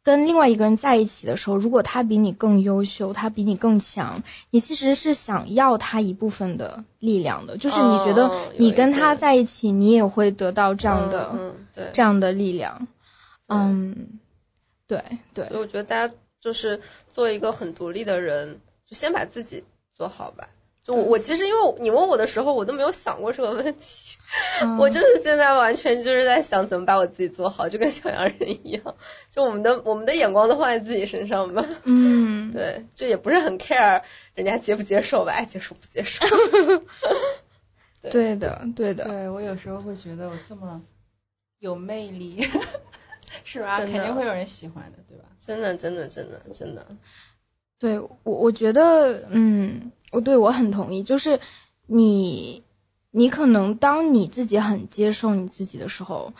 跟另外一个人在一起的时候，如果他比你更优秀，他比你更强，你其实是想要他一部分的力量的，就是你觉哦得你跟他在一起，你也会得到这样的、这样的力量。嗯，对对所以我觉得大家就是做一个很独立的人，就先把自己做好吧。就我我其实因为你问我的时候，我都没有想过这个问题，嗯我就是现在完全就是在想怎么把我自己做好，就跟小洋人一样，就我们的我们的眼光都放在自己身上吧。嗯，对，就也不是很 care 人家接不接受吧，爱接受不接受。对的对的，对我有时候会觉得我这么有魅力，是吧？肯定会有人喜欢的，对吧？真的，真的，真的，真的，对我我觉得，嗯，我对我很同意，就是你你可能当你自己很接受你自己的时候，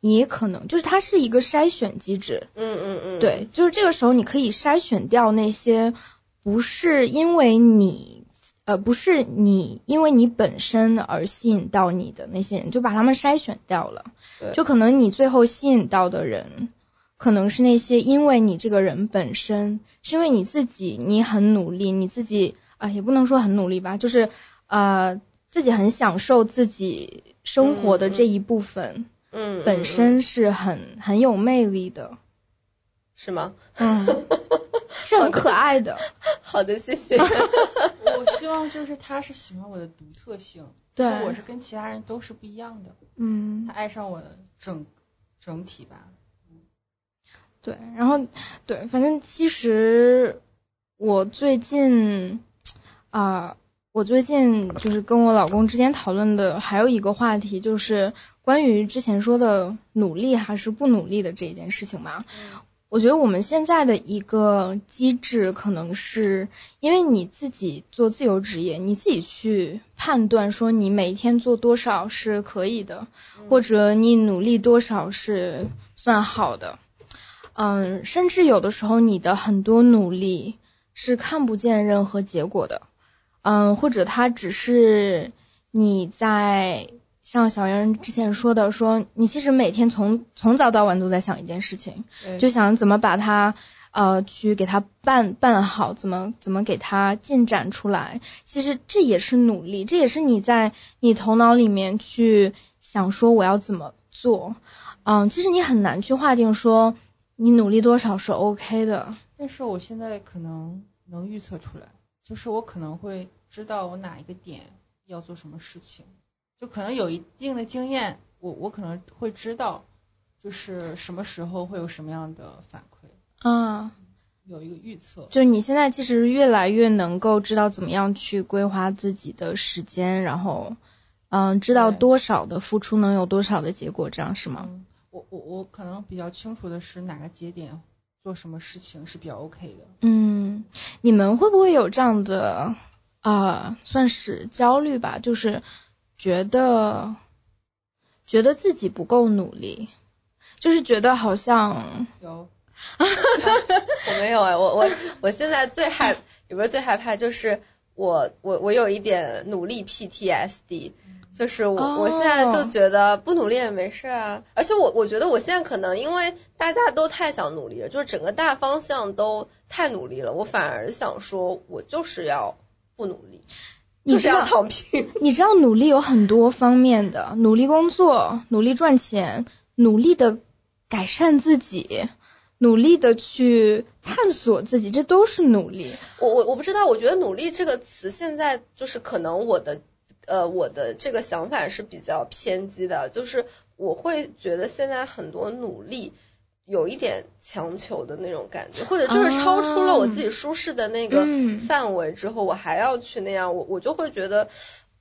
你也可能就是它是一个筛选机制，嗯嗯嗯，对，就是这个时候你可以筛选掉那些不是因为你呃不是你因为你本身而吸引到你的那些人，就把他们筛选掉了。对就可能你最后吸引到的人，可能是那些因为你这个人本身，是因为你自己你很努力，你自己啊、也不能说很努力吧，就是呃自己很享受自己生活的这一部分，嗯，嗯本嗯身是很很有魅力的。是吗？嗯，是很可爱的。好的，谢谢。我希望就是他是喜欢我的独特性，对我是跟其他人都是不一样的，嗯他，爱上我的整整体吧。对，然后对，反正其实我最近啊、我最近就是跟我老公之间讨论的还有一个话题，就是关于之前说的努力还是不努力的这一件事情嘛。我觉得我们现在的一个机制，可能是因为你自己做自由职业，你自己去判断说你每天做多少是可以的，或者你努力多少是算好的。嗯，甚至有的时候你的很多努力是看不见任何结果的，嗯，或者它只是你在像小杨之前说的，说你其实每天从从早到晚都在想一件事情，就想怎么把它呃去给它办办好，怎么怎么给它进展出来。其实这也是努力，这也是你在你头脑里面去想说我要怎么做。嗯，其实你很难去划定说你努力多少是 OK 的。但是我现在可能能预测出来，就是我可能会知道我哪一个点要做什么事情，就可能有一定的经验，我我可能会知道，就是什么时候会有什么样的反馈。啊，有一个预测。就你现在其实越来越能够知道怎么样去规划自己的时间，然后嗯，知道多少的付出能有多少的结果，这样是吗？嗯，我我我可能比较清楚的是哪个节点做什么事情是比较 OK 的。嗯，你们会不会有这样的啊、算是焦虑吧？就是觉得觉得自己不够努力，就是觉得好像有，我没有哎，我我我现在最害，也不是最害怕就是我我我有一点努力 PTSD，就是我、哦。我现在就觉得不努力也没事啊，而且我我觉得我现在可能因为大家都太想努力了，就是整个大方向都太努力了，我反而想说我就是要不努力，就是要你知道躺平。你知道努力有很多方面的，努力工作，努力赚钱，努力的改善自己，努力的去探索自己，这都是努力。我我我不知道，我觉得努力这个词现在就是可能我的呃我的这个想法是比较偏激的，就是我会觉得现在很多努力有一点强求的那种感觉，或者就是超出了我自己舒适的那个嗯范围之后，我还要去那样，我我就会觉得。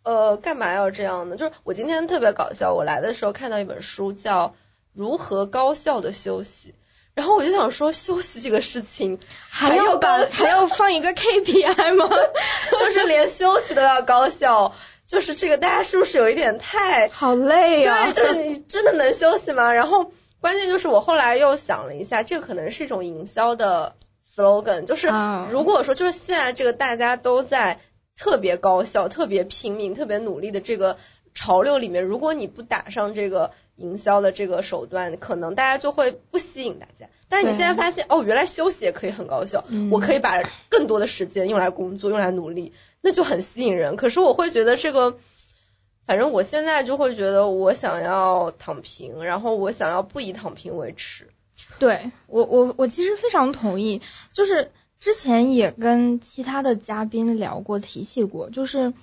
呃，干嘛要这样呢？就是我今天特别搞笑，我来的时候看到一本书叫《如何高效的休息》，然后我就想说，休息这个事情 还要要高把 还要放一个 KPI 吗？就是连休息都要高效，就是这个大家是不是有一点太？好累啊！对，就是你真的能休息吗？然后关键就是我后来又想了一下，这个可能是一种营销的 slogan，就是啊如果说就是现在这个大家都在特别高效、特别拼命、特别努力的这个潮流里面，如果你不打上这个营销的这个手段，可能大家就会不吸引大家。但是你现在发现，哦，原来休息也可以很高效，嗯我可以把更多的时间用来工作，用来努力，那就很吸引人。可是我会觉得这个。反正我现在就会觉得，我想要躺平，然后我想要不以躺平为耻。对我我我其实非常同意，就是之前也跟其他的嘉宾聊过提起过，就是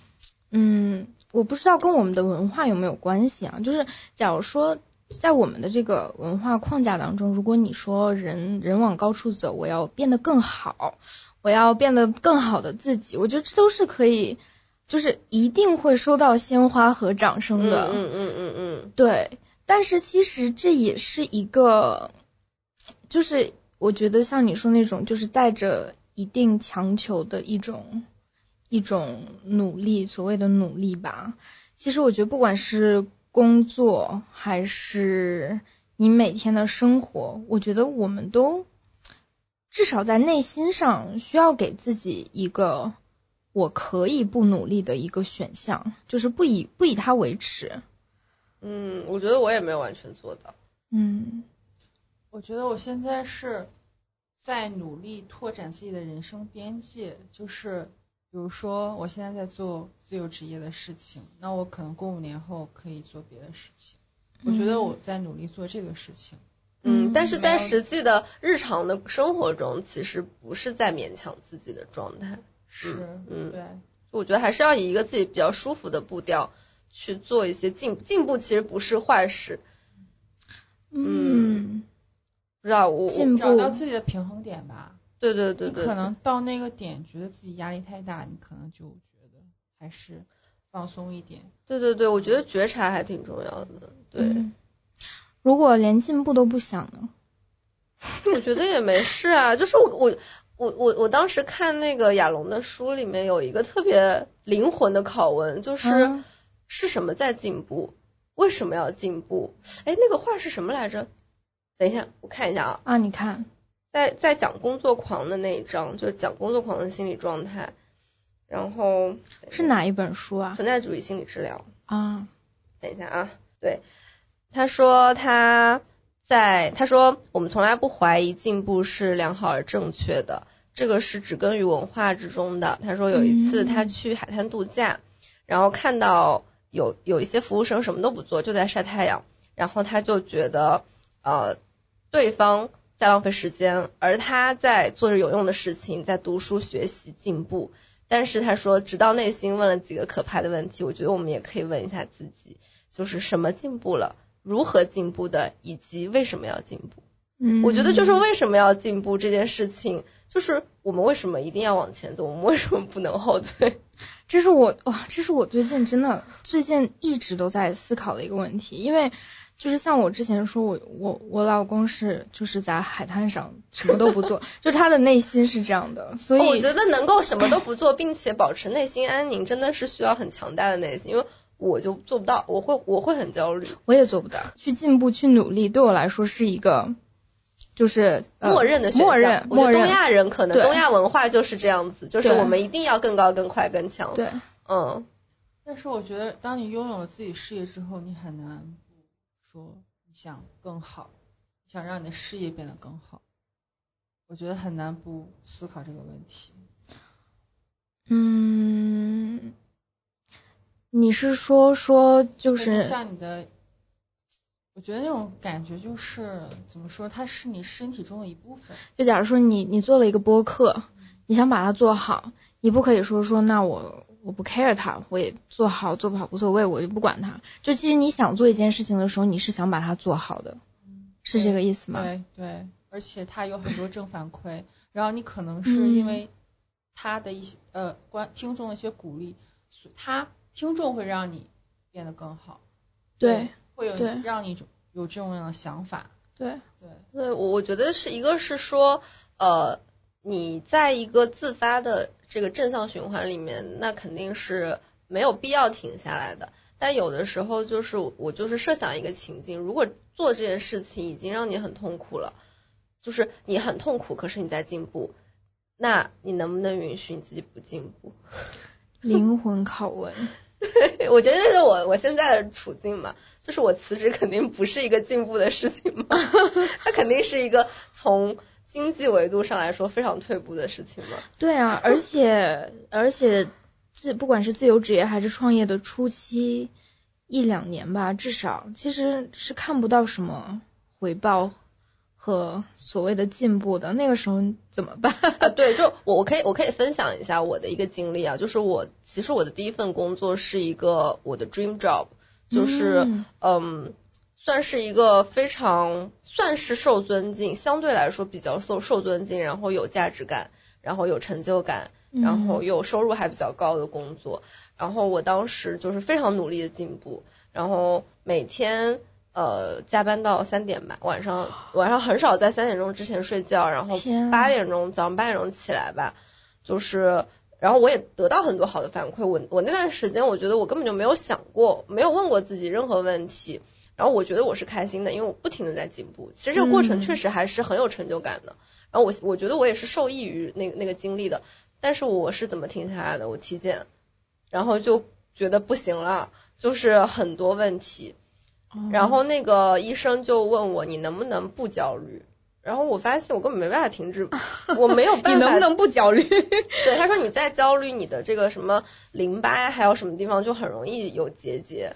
嗯，我不知道跟我们的文化有没有关系啊？就是假如说在我们的这个文化框架当中，如果你说人人往高处走，我要变得更好，我要变得更好的自己，我觉得这都是可以，就是一定会收到鲜花和掌声的。嗯嗯嗯嗯对，但是其实这也是一个，就是我觉得像你说那种，就是带着一定强求的一种一种努力，所谓的努力吧。其实我觉得不管是工作还是你每天的生活，我觉得我们都至少在内心上需要给自己一个我可以不努力的一个选项，就是不以不以它为耻。嗯，我觉得我也没有完全做到。嗯我觉得我现在是在努力拓展自己的人生边界，就是比如说我现在在做自由职业的事情，那我可能过五年后可以做别的事情。我觉得我在努力做这个事情。嗯，嗯但是在实际的日常的生活中，其实不是在勉强自己的状态。是，嗯对，我觉得还是要以一个自己比较舒服的步调去做一些进进步，其实不是坏事。嗯不知道我找到自己的平衡点吧。对对对对，你可能到那个点，觉得自己压力太大，你可能就觉得还是放松一点。对对对，我觉得觉察还挺重要的。对，嗯如果连进步都不想呢？我觉得也没事啊，就是我我我我我当时看那个亚龙的书里面有一个特别灵魂的拷问，就是、啊是什么在进步？为什么要进步？哎，那个话是什么来着？等一下，我看一下啊，啊，你看，在在讲工作狂的那一章，就是讲工作狂的心理状态，然后是哪一本书啊？存在主义心理治疗。啊，等一下啊，对，他说他在他说我们从来不怀疑进步是良好而正确的，这个是植根于文化之中的。他说有一次嗯他去海滩度假，然后看到有有一些服务生什么都不做，就在晒太阳，然后他就觉得呃对方在浪费时间，而他在做着有用的事情，在读书学习进步。但是他说，直到内心问了几个可怕的问题，我觉得我们也可以问一下自己，就是什么进步了，如何进步的，以及为什么要进步。嗯，我觉得就是为什么要进步这件事情，就是我们为什么一定要往前走，我们为什么不能后退？这是我哇，这是我最近真的最近一直都在思考的一个问题，因为就是像我之前说，我我我老公是就是在海滩上什么都不做，就他的内心是这样的，所以、哦我觉得能够什么都不做，并且保持内心安宁，真的是需要很强大的内心，因为我就做不到，我会我会很焦虑。我也做不到。去进步去努力，对我来说是一个就是、呃、默认的选项，默认东亚人可能东亚文化就是这样子，就是我们一定要更高、更快、更强。对。嗯，但是我觉得，当你拥有了自己事业之后，你很难不说你想更好，想让你的事业变得更好。我觉得很难不思考这个问题。嗯，你是说说就就是像你的，我觉得那种感觉就是怎么说，它是你身体中的一部分。就假如说你你做了一个播客，你想把它做好，你不可以说说那我我不 care 它，我也做好做不好无所谓，我就不管它。就其实你想做一件事情的时候，你是想把它做好的，是这个意思吗？对对，而且它有很多正反馈，然后你可能是因为他的一些、呃观听众的一些鼓励，所他听众会让你变得更好，对会有让你有这种样的想法，对对。对，我我觉得是一个是说，呃，你在一个自发的这个正向循环里面，那肯定是没有必要停下来的。但有的时候就是我就是设想一个情境，如果做这件事情已经让你很痛苦了，就是你很痛苦，可是你在进步，那你能不能允许你自己不进步？灵魂拷问。我觉得这是我我现在的处境嘛，就是我辞职肯定不是一个进步的事情嘛，它肯定是一个从经济维度上来说非常退步的事情嘛。对啊，而且而且自不管是自由职业还是创业的初期一两年吧，至少其实是看不到什么回报和所谓的进步的。那个时候怎么办？啊，对，就我我可以我可以分享一下我的一个经历啊，就是我其实我的第一份工作是一个我的 dream job，就是嗯嗯算是一个非常算是受尊敬，相对来说比较受受尊敬，然后有价值感，然后有成就感，然后又收入还比较高的工作。然后我当时就是非常努力的进步，然后每天呃加班到三点吧，晚上晚上很少在三点钟之前睡觉，然后八点钟早上八点钟起来吧，就是。然后我也得到很多好的反馈，我我那段时间我觉得我根本就没有想过，没有问过自己任何问题，然后我觉得我是开心的，因为我不停的在进步。其实这个过程嗯确实还是很有成就感的。然后我我觉得我也是受益于那个那个经历的。但是我是怎么停下来的？我体检，然后就觉得不行了，就是很多问题。哦然后那个医生就问我你能不能不焦虑？然后我发现我根本没办法停止，我没有办法。你能不能不焦虑？对，他说你再焦虑，你的这个什么淋巴呀，还有什么地方就很容易有结节。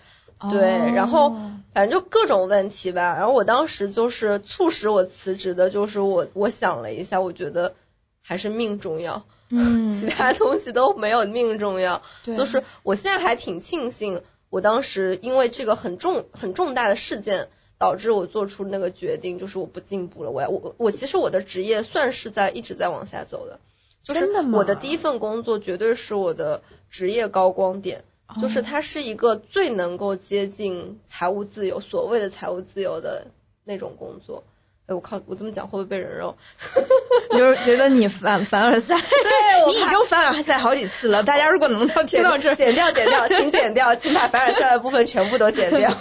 对，然后哦反正就各种问题吧。然后我当时就是促使我辞职的，就是我我想了一下，我觉得还是命重要，嗯 其他东西都没有命重要。对就是我现在还挺庆幸，我当时因为这个很重很重大的事件。导致我做出那个决定，就是我不进步了。我要我我其实我的职业算是在一直在往下走的，就是真的吗我的第一份工作绝对是我的职业高光点，哦就是它是一个最能够接近财务自由，所谓的财务自由的那种工作。哎，我靠，我这么讲会不会被人肉？就是觉得你凡凡尔赛，对我 你已经凡尔赛好几次了。大家如果能到听到这儿，剪掉，剪掉，请剪掉，请把凡尔赛的部分全部都剪掉。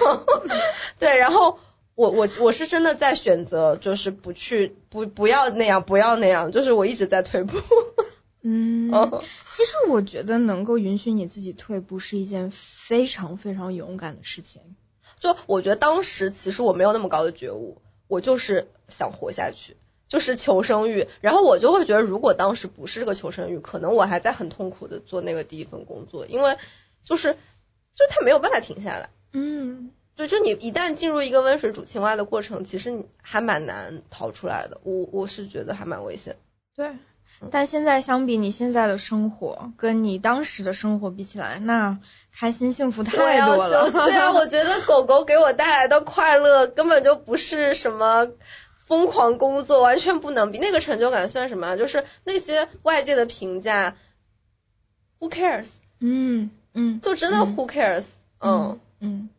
对，然后我我我是真的在选择，就是不去不不要那样，不要那样，就是我一直在退步。嗯哦，其实我觉得能够允许你自己退步是一件非常非常勇敢的事情。就我觉得当时其实我没有那么高的觉悟，我就是想活下去，就是求生欲。然后我就会觉得，如果当时不是这个求生欲，可能我还在很痛苦的做那个第一份工作，因为就是就他没有办法停下来。嗯，对，就你一旦进入一个温水煮青蛙的过程，其实你还蛮难逃出来的。我我是觉得还蛮危险。对。但现在相比你现在的生活，跟你当时的生活比起来，那开心幸福太多了。对啊，我 觉得狗狗给我带来的快乐根本就不是什么疯狂工作，完全不能比。那个成就感算什么？就是那些外界的评价，Who cares？嗯嗯，就真的 Who cares？嗯嗯。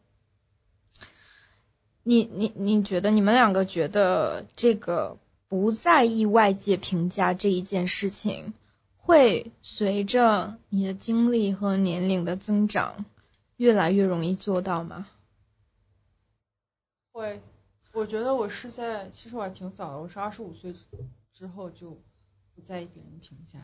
你你你觉得你们两个觉得这个不在意外界评价这一件事情，会随着你的经历和年龄的增长，越来越容易做到吗？会，我觉得我是在，其实我还挺早的，我是二十五岁之后就不在意别人的评价。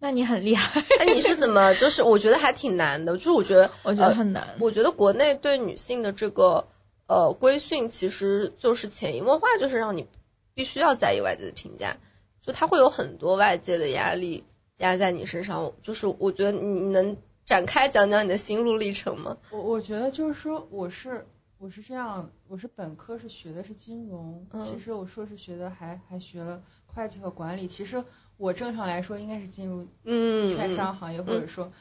那你很厉害。哎，你是怎么？就是我觉得还挺难的，就是我觉得，我觉得很难。我觉得国内对女性的这个。呃，规训其实就是潜移默化，就是让你必须要在意外界的评价，就他会有很多外界的压力压在你身上。就是我觉得你能展开讲讲你的心路历程吗？我我觉得就是说，我是我是这样，我是本科是学的是金融，其实我硕士学的还还学了会计和管理。其实我正常来说应该是进入嗯券商行业，或者说，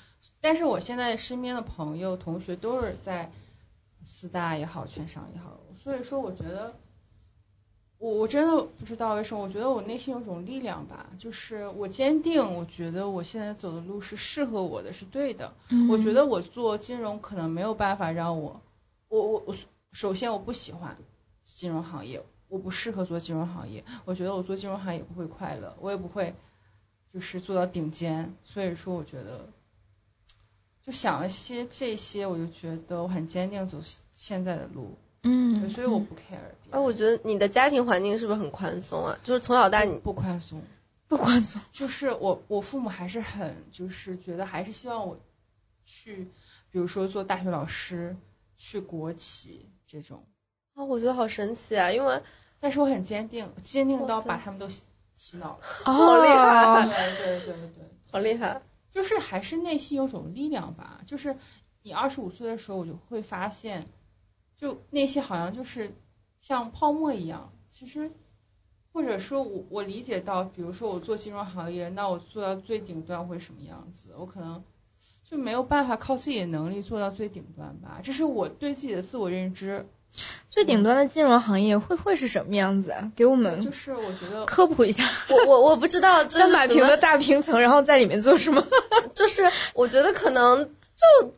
但是我现在身边的朋友同学都是在。四大也好，券商也好，所以说我觉得，我我真的不知道为什么，我觉得我内心有种力量吧，就是我坚定，我觉得我现在走的路是适合我的，是对的。我觉得我做金融可能没有办法让我，我我我首先我不喜欢金融行业，我不适合做金融行业，我觉得我做金融行业不会快乐，我也不会就是做到顶尖，所以说我觉得。就想了些这些，我就觉得我很坚定走现在的路，嗯，所以我不 care。哎，我觉得你的家庭环境是不是很宽松啊？就是从小到大你不宽松，不宽松。就是我我父母还是很就是觉得还是希望我去，比如说做大学老师，去国企这种。啊，我觉得好神奇啊！因为但是我很坚定，坚定到把他们都洗洗脑了。好厉害！对对对对对，好厉害。就是还是内心有种力量吧，就是你二十五岁的时候，我就会发现，就那些好像就是像泡沫一样。其实，或者说我我理解到，比如说我做金融行业，那我做到最顶端会什么样子？我可能就没有办法靠自己的能力做到最顶端吧，这是我对自己的自我认知。最顶端的金融行业会会是什么样子啊？给我们就是我觉得科普一下。我我我不知道，三百平的大平层，然后在里面做什么？就是我觉得可能就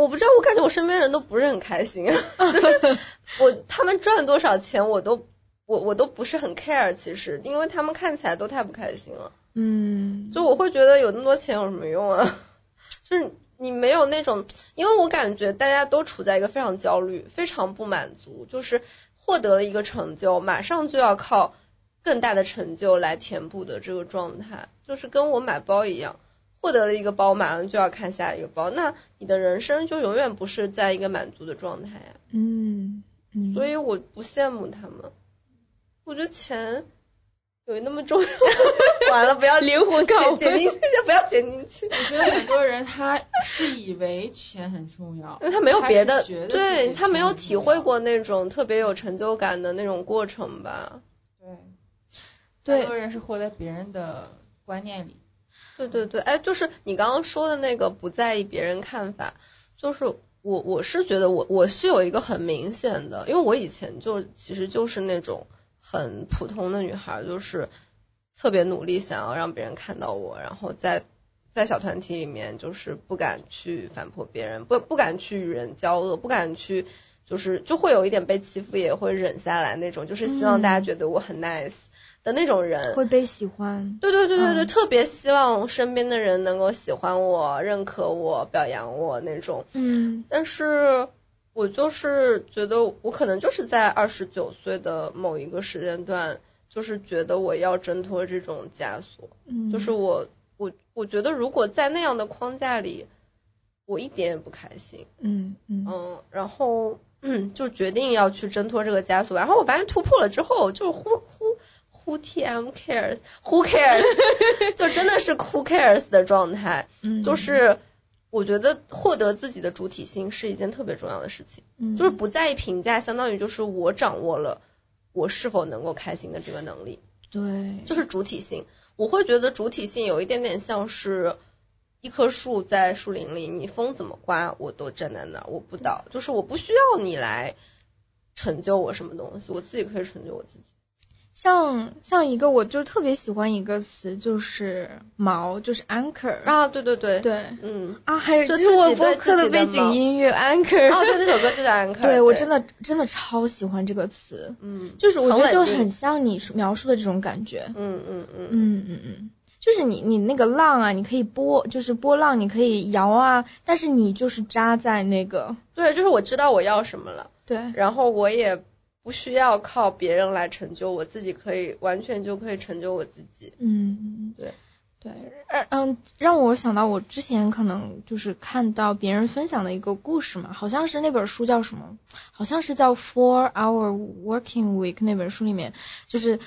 我不知道，我感觉我身边人都不是很开心。就是我他们赚多少钱，我都我我都不是很 care。其实，因为他们看起来都太不开心了。嗯。就我会觉得有那么多钱有什么用啊？就是。你没有那种，因为我感觉大家都处在一个非常焦虑、非常不满足，就是获得了一个成就，马上就要靠更大的成就来填补的这个状态，就是跟我买包一样，获得了一个包，马上就要看下一个包，那你的人生就永远不是在一个满足的状态呀。嗯嗯，所以我不羡慕他们，我觉得钱。有那么重要？完了，不要灵魂拷问，剪进去就不要剪进去。我觉得很多人他是以为钱很重要，因为他没有别的，对他没有体会过那种特别有成就感的那种过程吧。对，很多人是活在别人的观念里。对对对，哎，就是你刚刚说的那个不在意别人看法，就是我我是觉得我我是有一个很明显的，因为我以前就其实就是那种。很普通的女孩，就是特别努力，想要让别人看到我，然后在在小团体里面，就是不敢去反驳别人，不不敢去与人交恶，不敢去，就是就会有一点被欺负，也会忍下来那种，就是希望大家觉得我很 nice 的那种人，会被喜欢。对对对对对，特别希望身边的人能够喜欢我、认可我、表扬我那种。嗯，但是。我就是觉得，我可能就是在二十九岁的某一个时间段，就是觉得我要挣脱这种枷锁。嗯，就是我我我觉得，如果在那样的框架里，我一点也不开心。嗯嗯嗯，然后嗯，就决定要去挣脱这个枷锁。然后我发现突破了之后，就 who who who tm cares，who cares，就真的是 who cares 的状态。嗯，就是。我觉得获得自己的主体性是一件特别重要的事情，嗯，就是不在意评价，相当于就是我掌握了我是否能够开心的这个能力，对，就是主体性。我会觉得主体性有一点点像是一棵树在树林里，你风怎么刮我都站在那儿，我不倒，就是我不需要你来成就我什么东西，我自己可以成就我自己。像像一个我就特别喜欢一个词，就是锚，就是 anchor 啊，对对对。对，嗯。啊，还有就就是我播客的背景音乐 anchor，哦，对，这首歌就叫 Anchor，对我真的真的超喜欢这个词，嗯，就是我觉得就很像你描述的这种感觉，嗯嗯嗯。嗯嗯嗯，就是你你那个浪啊，你可以波，就是波浪，你可以摇啊，但是你就是扎在那个对，就是我知道我要什么了，对，然后我也不需要靠别人来成就我自己，可以完全就可以成就我自己。嗯，对对，呃嗯，让我想到我之前可能就是看到别人分享的一个故事嘛，好像是那本书叫什么，好像是叫《Four Hour Working Week》那本书里面，就是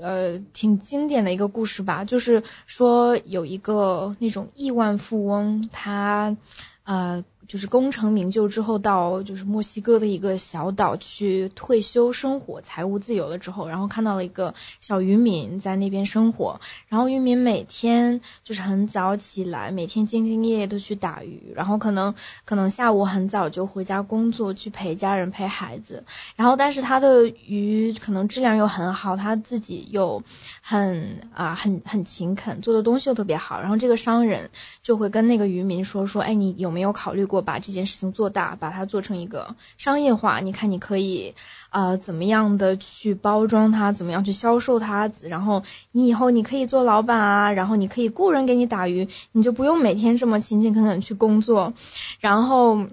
呃挺经典的一个故事吧，就是说有一个那种亿万富翁，他呃就是功成名就之后到就是墨西哥的一个小岛去退休生活，财务自由了之后，然后看到了一个小渔民在那边生活，然后渔民每天就是很早起来，每天兢兢业业的去打鱼，然后可能可能下午很早就回家工作去陪家人陪孩子，然后但是他的鱼可能质量又很好，他自己又很啊很很勤恳，做的东西又特别好，然后这个商人就会跟那个渔民说说，哎，你有没有考虑过把这件事情做大，把它做成一个商业化？你看你可以呃怎么样的去包装它，怎么样去销售它，然后你以后你可以做老板啊，然后你可以雇人给你打鱼，你就不用每天这么勤勤恳恳去工作，然后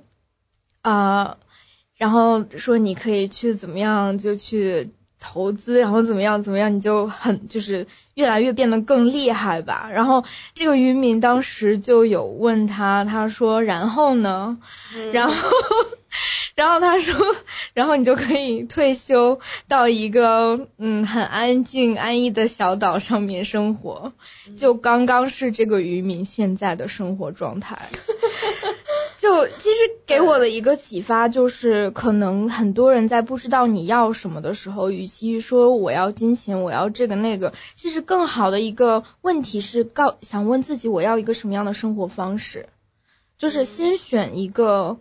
啊。然后说你可以去怎么样就去投资，然后怎么样怎么样，你就很就是越来越变得更厉害吧。然后这个渔民当时就有问他，他说然后呢？然后 然后他说，然后你就可以退休到一个嗯很安静安逸的小岛上面生活，就刚刚是这个渔民现在的生活状态。就其实给我的一个启发就是，可能很多人在不知道你要什么的时候，与其说我要金钱，我要这个那个，其实更好的一个问题是告想问自己我要一个什么样的生活方式，就是先选一个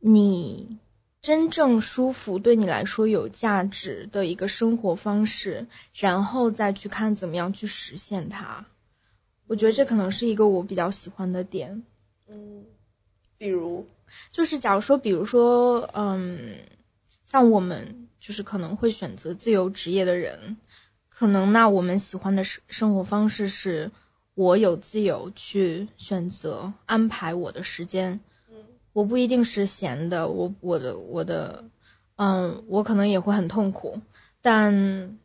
你真正舒服、对你来说有价值的一个生活方式，然后再去看怎么样去实现它。我觉得这可能是一个我比较喜欢的点。嗯，比如就是假如说，比如说，嗯，像我们就是可能会选择自由职业的人，可能那我们喜欢的生生活方式是，我有自由去选择安排我的时间，嗯我不一定是闲的，我我的我的，嗯，我可能也会很痛苦，但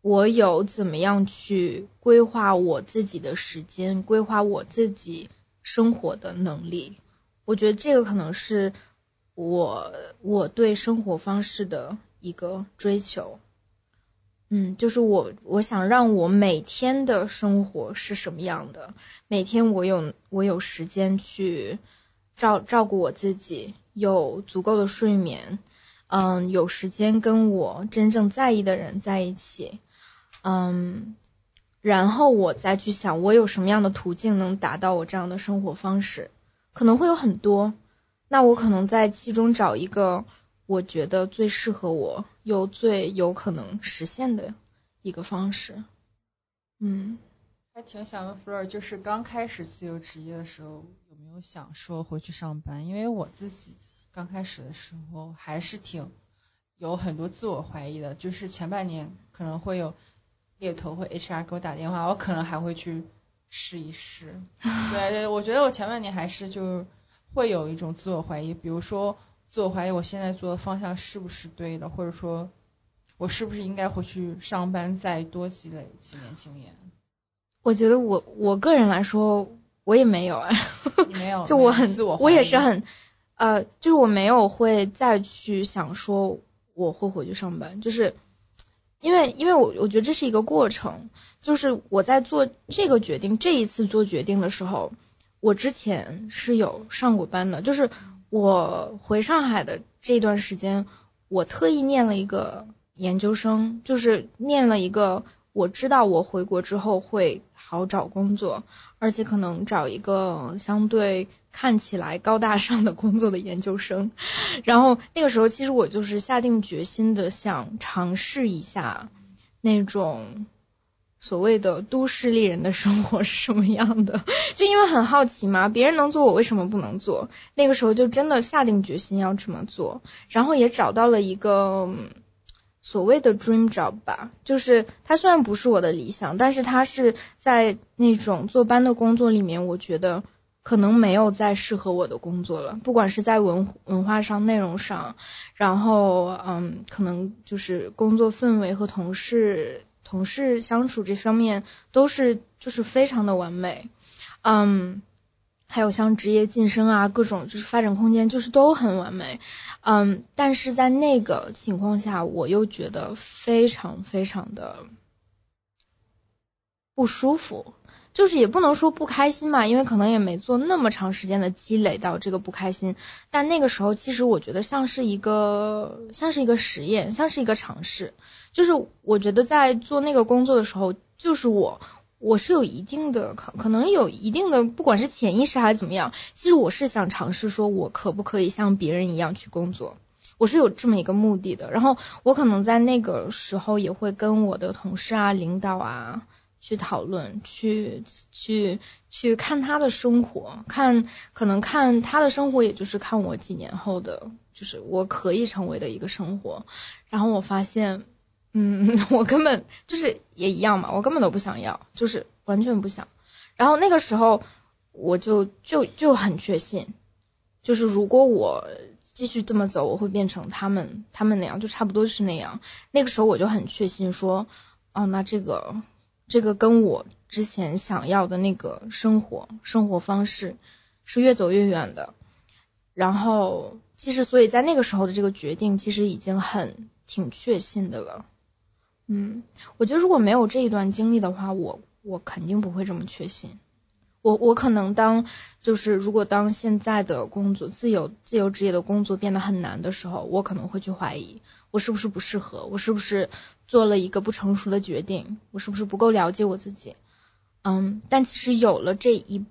我有怎么样去规划我自己的时间，规划我自己生活的能力。我觉得这个可能是我我对生活方式的一个追求。嗯，就是我我想让我每天的生活是什么样的，每天我有我有时间去照照顾我自己，有足够的睡眠，嗯，有时间跟我真正在意的人在一起，嗯，然后我再去想我有什么样的途径能达到我这样的生活方式。可能会有很多，那我可能在其中找一个我觉得最适合我又最有可能实现的一个方式。嗯，还挺想问 Fleur，就是刚开始自由职业的时候，有没有想说回去上班？因为我自己刚开始的时候还是挺有很多自我怀疑的，就是前半年可能会有猎头或 HR 给我打电话，我可能还会去。试一试，对对，我觉得我前半年还是就会有一种自我怀疑，比如说自我怀疑我现在做的方向是不是对的，或者说我是不是应该回去上班再多积累几年经验。我觉得我我个人来说，我也没有哎，你没有，就我很自我，我也是很呃，就是我没有会再去想说我会回去上班，就是因为因为我我觉得这是一个过程。就是我在做这个决定，这一次做决定的时候，我之前是有上过班的。就是我回上海的这段时间，我特意念了一个研究生，就是念了一个我知道我回国之后会好找工作，而且可能找一个相对看起来高大上的工作的研究生。然后那个时候，其实我就是下定决心的想尝试一下。那种所谓的都市丽人的生活是什么样的，就因为很好奇嘛，别人能做我为什么不能做？那个时候就真的下定决心要这么做，然后也找到了一个。所谓的 dream job 吧，就是它虽然不是我的理想，但是它是在那种坐班的工作里面，我觉得可能没有再适合我的工作了。不管是在文文化上、内容上，然后嗯，可能就是工作氛围和同事同事相处这方面都是就是非常的完美，嗯。还有像职业晋升啊，各种就是发展空间，就是都很完美，嗯，但是在那个情况下，我又觉得非常非常的不舒服，就是也不能说不开心嘛，因为可能也没做那么长时间的积累到这个不开心，但那个时候其实我觉得像是一个像是一个实验，像是一个尝试，就是我觉得在做那个工作的时候，就是我。我是有一定的可可能有一定的，不管是潜意识还是怎么样，其实我是想尝试说，我可不可以像别人一样去工作，我是有这么一个目的的。然后我可能在那个时候也会跟我的同事啊、领导啊去讨论，去去去看他的生活，看可能看他的生活，也就是看我几年后的，就是我可以成为的一个生活。然后我发现。嗯，我根本就是也一样嘛，我根本都不想要，就是完全不想。然后那个时候我就就就很确信，就是如果我继续这么走，我会变成他们他们那样，就差不多是那样。那个时候我就很确信说，哦，那这个这个跟我之前想要的那个生活生活方式是越走越远的。然后其实所以在那个时候的这个决定，其实已经很挺确信的了。嗯，我觉得如果没有这一段经历的话，我我肯定不会这么确信。我我可能当就是如果当现在的工作自由自由职业的工作变得很难的时候，我可能会去怀疑我是不是不适合，我是不是做了一个不成熟的决定，我是不是不够了解我自己。嗯，但其实有了这一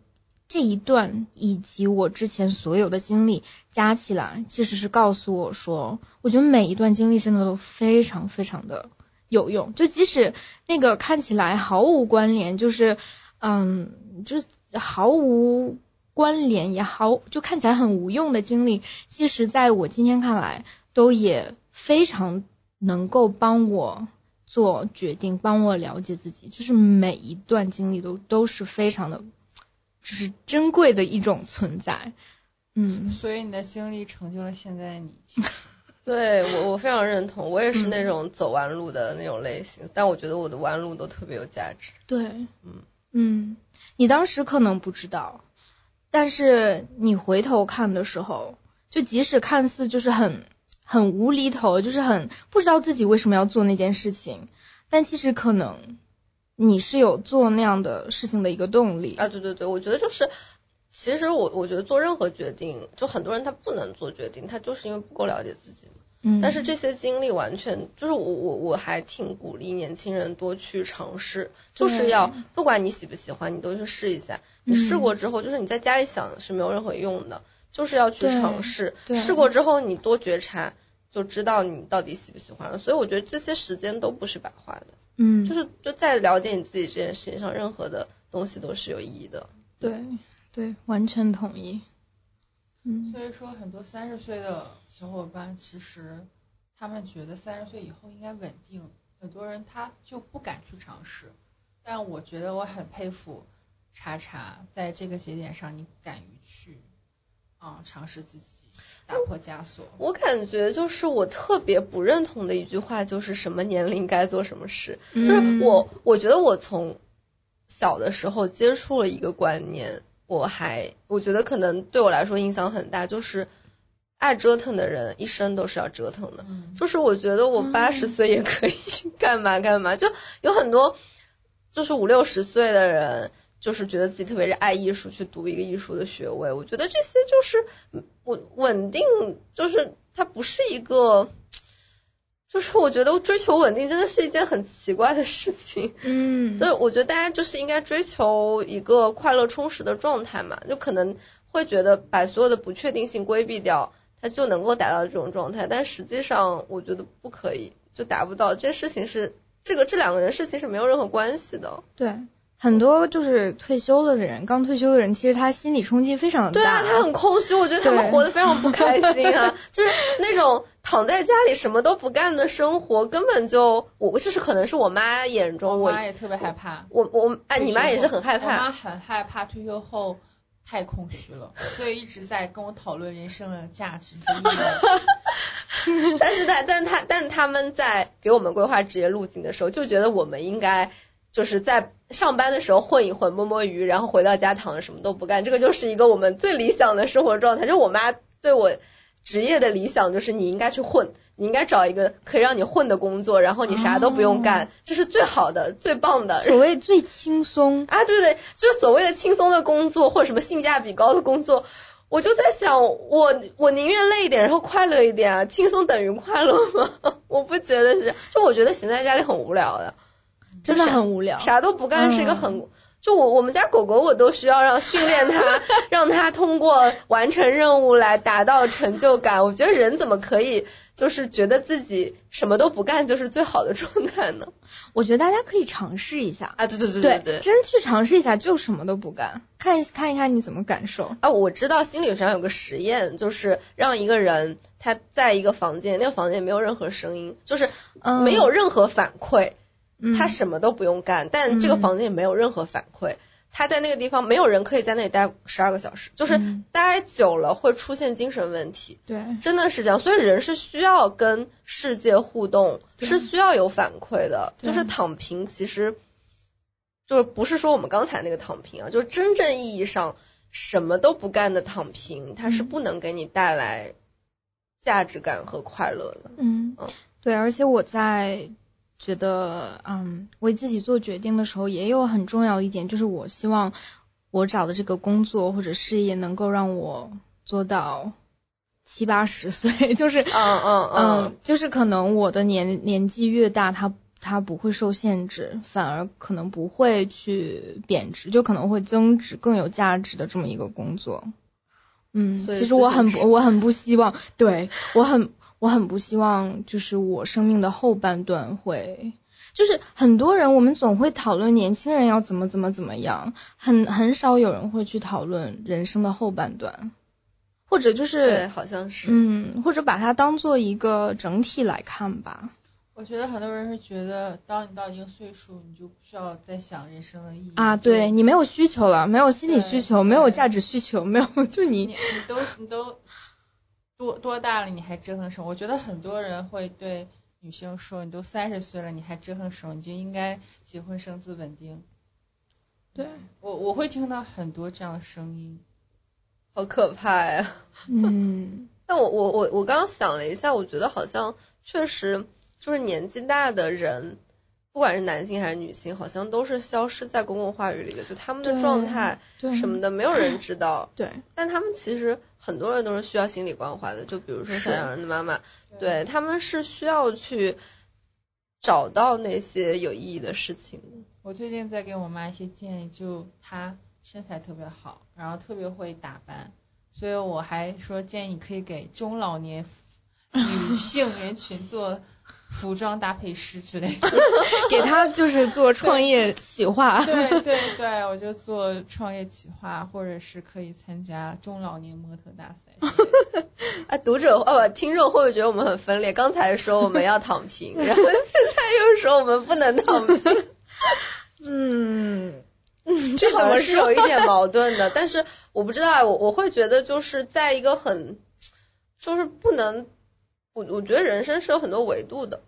这一段以及我之前所有的经历加起来，其实是告诉我说，我觉得每一段经历真的都非常非常的。有用，就即使那个看起来毫无关联，就是，嗯，就是毫无关联也好，就看起来很无用的经历，其实在我今天看来，都也非常能够帮我做决定，帮我了解自己，就是每一段经历都都是非常的，就是珍贵的一种存在，嗯。所以你的经历成就了现在的你。对我，我非常认同，我也是那种走弯路的那种类型，但我觉得我的弯路都特别有价值。对，嗯嗯，你当时可能不知道，但是你回头看的时候，就即使看似就是很很无厘头，就是很不知道自己为什么要做那件事情，但其实可能你是有做那样的事情的一个动力啊。对对对，我觉得就是。其实我我觉得做任何决定，就很多人他不能做决定，他就是因为不够了解自己。嗯。但是这些经历完全就是我我我还挺鼓励年轻人多去尝试，就是要不管你喜不喜欢，你都去试一下。你试过之后，就是你在家里想是没有任何用的，就是要去尝试。对。试过之后，你多觉察，就知道你到底喜不喜欢了。所以我觉得这些时间都不是白花的。嗯。就是就在了解你自己这件事情上，任何的东西都是有意义的。对。对，完全同意。嗯，所以说很多三十岁的小伙伴，其实他们觉得三十岁以后应该稳定，很多人他就不敢去尝试。但我觉得我很佩服查查，在这个节点上你敢于去啊尝试自己，打破枷锁。我感觉就是我特别不认同的一句话，就是什么年龄该做什么事。就是我，我觉得我从小的时候接触了一个观念。我还我觉得可能对我来说影响很大，就是爱折腾的人一生都是要折腾的。就是我觉得我八十岁也可以 干嘛干嘛，就有很多就是五六十岁的人，就是觉得自己特别是爱艺术，去读一个艺术的学位。我觉得这些就是稳稳定，就是它不是一个。就是我觉得追求稳定真的是一件很奇怪的事情，嗯，所以我觉得大家就是应该追求一个快乐充实的状态嘛，就可能会觉得把所有的不确定性规避掉，它就能够达到这种状态，但实际上我觉得不可以，就达不到，这事情是这个这两个人事情是没有任何关系的。对，很多就是退休了的人，刚退休的人，其实他心理冲击非常的大。对啊，他很空虚，我觉得他们活得非常不开心啊，就是那种躺在家里什么都不干的生活，根本就我这是可能是我妈眼中我我妈也特别害怕。我我哎，你妈也是很害怕我妈，很害怕退休后太空虚了，所以一直在跟我讨论人生的价值和意义。但是他但他但他们在给我们规划职业路径的时候，就觉得我们应该就是在上班的时候混一混，摸摸鱼，然后回到家躺着什么都不干，这个就是一个我们最理想的生活状态。就我妈对我职业的理想就是你应该去混，你应该找一个可以让你混的工作，然后你啥都不用干，这是最好的、最棒的。所谓最轻松，啊，对对，就是所谓的轻松的工作或者什么性价比高的工作，我就在想，我我宁愿累一点，然后快乐一点啊，轻松等于快乐吗？我不觉得是，就我觉得闲在家里很无聊的，真的很无聊。啥都不干是一个很。嗯就我我们家狗狗，我都需要让训练它，让它通过完成任务来达到成就感。我觉得人怎么可以就是觉得自己什么都不干就是最好的状态呢？我觉得大家可以尝试一下，啊，对对对对对。真去尝试一下，就什么都不干，看一看一看你怎么感受。啊，我知道心理学上有个实验，就是让一个人他在一个房间，那个房间没有任何声音，就是嗯没有任何反馈，嗯他什么都不用干，但这个嗯房间也没有任何反馈。他在那个地方，没有人可以在那里待十二个小时，就是嗯待久了会出现精神问题，对，真的是这样。所以人是需要跟世界互动，是需要有反馈的。就是躺平，其实就是不是说我们刚才那个躺平啊，就是真正意义上什么都不干的躺平，它是嗯不能给你带来价值感和快乐的。嗯嗯，对，而且我在觉得，嗯，为自己做决定的时候，也有很重要一点，就是我希望我找的这个工作或者事业能够让我做到七八十岁，就是，嗯嗯嗯，就是可能我的年年纪越大，它它不会受限制，反而可能不会去贬值，就可能会增值，更有价值的这么一个工作。嗯，其实我很不，我很不希望，对我很我很不希望，就是我生命的后半段会，就是很多人我们总会讨论年轻人要怎么怎么怎么样，很很少有人会去讨论人生的后半段，或者就是对，是好像是。嗯，或者把它当做一个整体来看吧。我觉得很多人是觉得，当你到一定岁数，你就不需要再想人生的意义啊，对你没有需求了，没有心理需求，没有价值需求，没有就你你你都你都多多大了，你还折腾什么？我觉得很多人会对女性说，你都三十岁了，你还折腾什么？你就应该结婚生子稳定。对，我我会听到很多这样的声音。好可怕呀！嗯 但我我我我刚刚想了一下，我觉得好像确实就是年纪大的人，不管是男性还是女性，好像都是消失在公共话语里的，就他们的状态对什么的，没有人 知道。对但他们其实很多人都是需要心理关怀的，就比如说是小洋人的妈妈，对他们是需要去找到那些有意义的事情的。我最近在给我妈一些建议，就她身材特别好，然后特别会打扮，所以我还说建议你可以给中老年 女性人群做服装搭配师之类的。给他就是做创业企划。对对对，我就做创业企划，或者是可以参加中老年模特大赛。啊，读者哦不，听众会不会觉得我们很分裂？刚才说我们要躺平，然后现在又说我们不能躺平。嗯，这好怎么像是有一点矛盾的，但是我不知道，我我会觉得就是在一个很，就是不能，我我觉得人生是有很多维度的，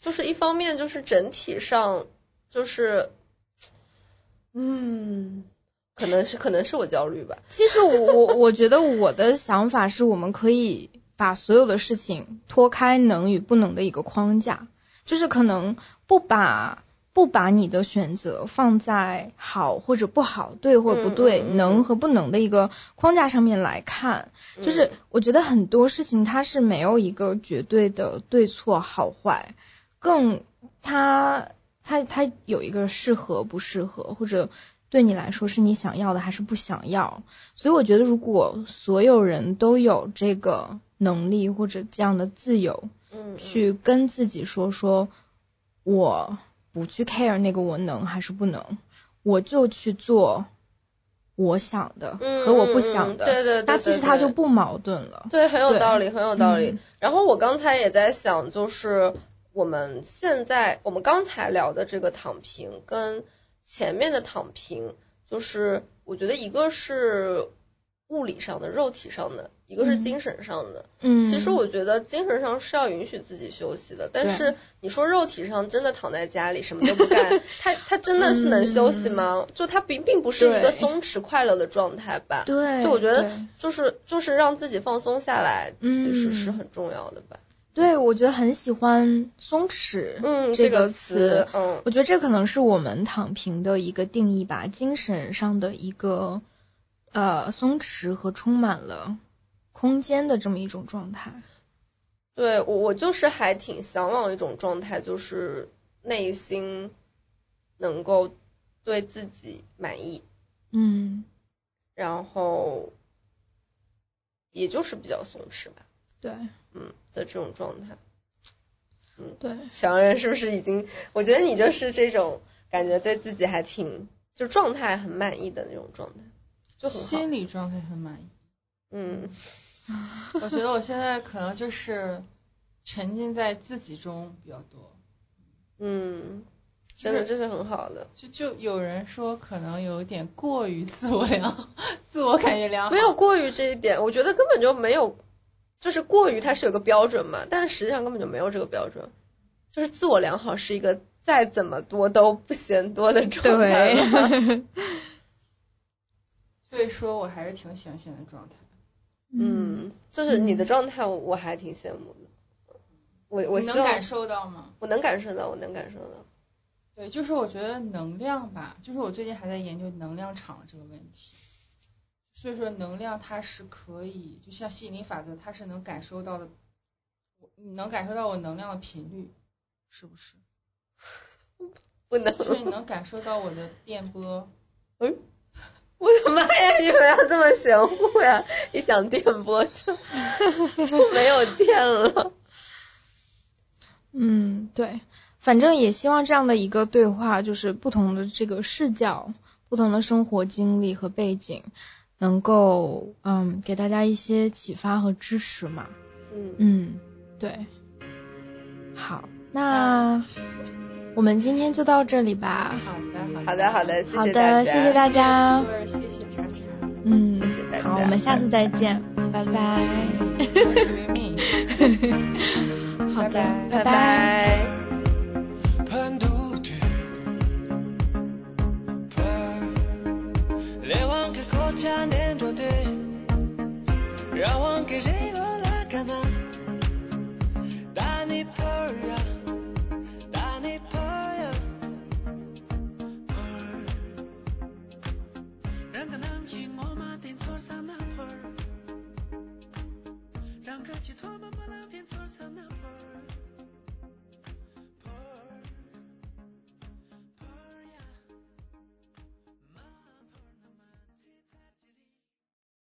就是一方面就是整体上就是，嗯，可能是可能是我焦虑吧，其实我我我觉得我的想法是我们可以把所有的事情脱开能与不能的一个框架，就是可能不把不把你的选择放在好或者不好、对或者不对、能和不能的一个框架上面来看。就是嗯我觉得很多事情它是没有一个绝对的对错好坏，更它它它有一个适合不适合，或者对你来说是你想要的还是不想要。所以我觉得如果所有人都有这个能力或者这样的自由，嗯，嗯去跟自己说说，我不去 care 那个我能还是不能，我就去做我想的和我不想的，对对对，那其实它就不矛盾了。对，很有道理，很有道理。然后我刚才也在想，就是我们现在我们刚才聊的这个躺平，跟前面的躺平，就是我觉得一个是。物理上的、肉体上的，一个是精神上的。嗯，其实我觉得精神上是要允许自己休息的，但是你说肉体上真的躺在家里什么都不干，他他真的是能休息吗？就他并并不是一个松弛快乐的状态吧？对，就我觉得就是就是让自己放松下来，其实是很重要的吧？对，我觉得很喜欢松弛，嗯，这个词，嗯，我觉得这可能是我们躺平的一个定义吧，精神上的一个。呃，松弛和充满了空间的这么一种状态。对我，我就是还挺向往一种状态，就是内心能够对自己满意。嗯。然后，也就是比较松弛吧。对。嗯的这种状态。嗯，对。小人是不是已经？我觉得你就是这种感觉，对自己还挺就状态很满意的那种状态。就心理状态很满意，嗯，我觉得我现在可能就是沉浸在自己中比较多，嗯，真的这是很好的。就就有人说可能有点过于自我良，自我感觉良好，没有过于这一点，我觉得根本就没有，就是过于它是有个标准嘛，但实际上根本就没有这个标准，就是自我良好是一个再怎么多都不嫌多的状态。所以说我还是挺喜欢现在状态。嗯，就是你的状态，我还挺羡慕的。我我能感受到吗？我能感受到，我能感受到。对，就是我觉得能量吧，就是我最近还在研究能量场这个问题。所以说能量它是可以，就像吸引力法则，它是能感受到的。你能感受到我能量的频率，是不是？不能。所以你能感受到我的电波。嗯。我的妈呀！你们要这么玄乎呀？一想电波就 就没有电了。嗯，对，反正也希望这样的一个对话，就是不同的这个视角、不同的生活经历和背景，能够嗯给大家一些启发和支持嘛。嗯嗯，对。好，那。我们今天就到这里吧。好的，好的，好的，好的，谢谢大家。谢谢茶茶。嗯，谢谢大家。好，我们下次再见，拜拜。好的，拜拜。拜。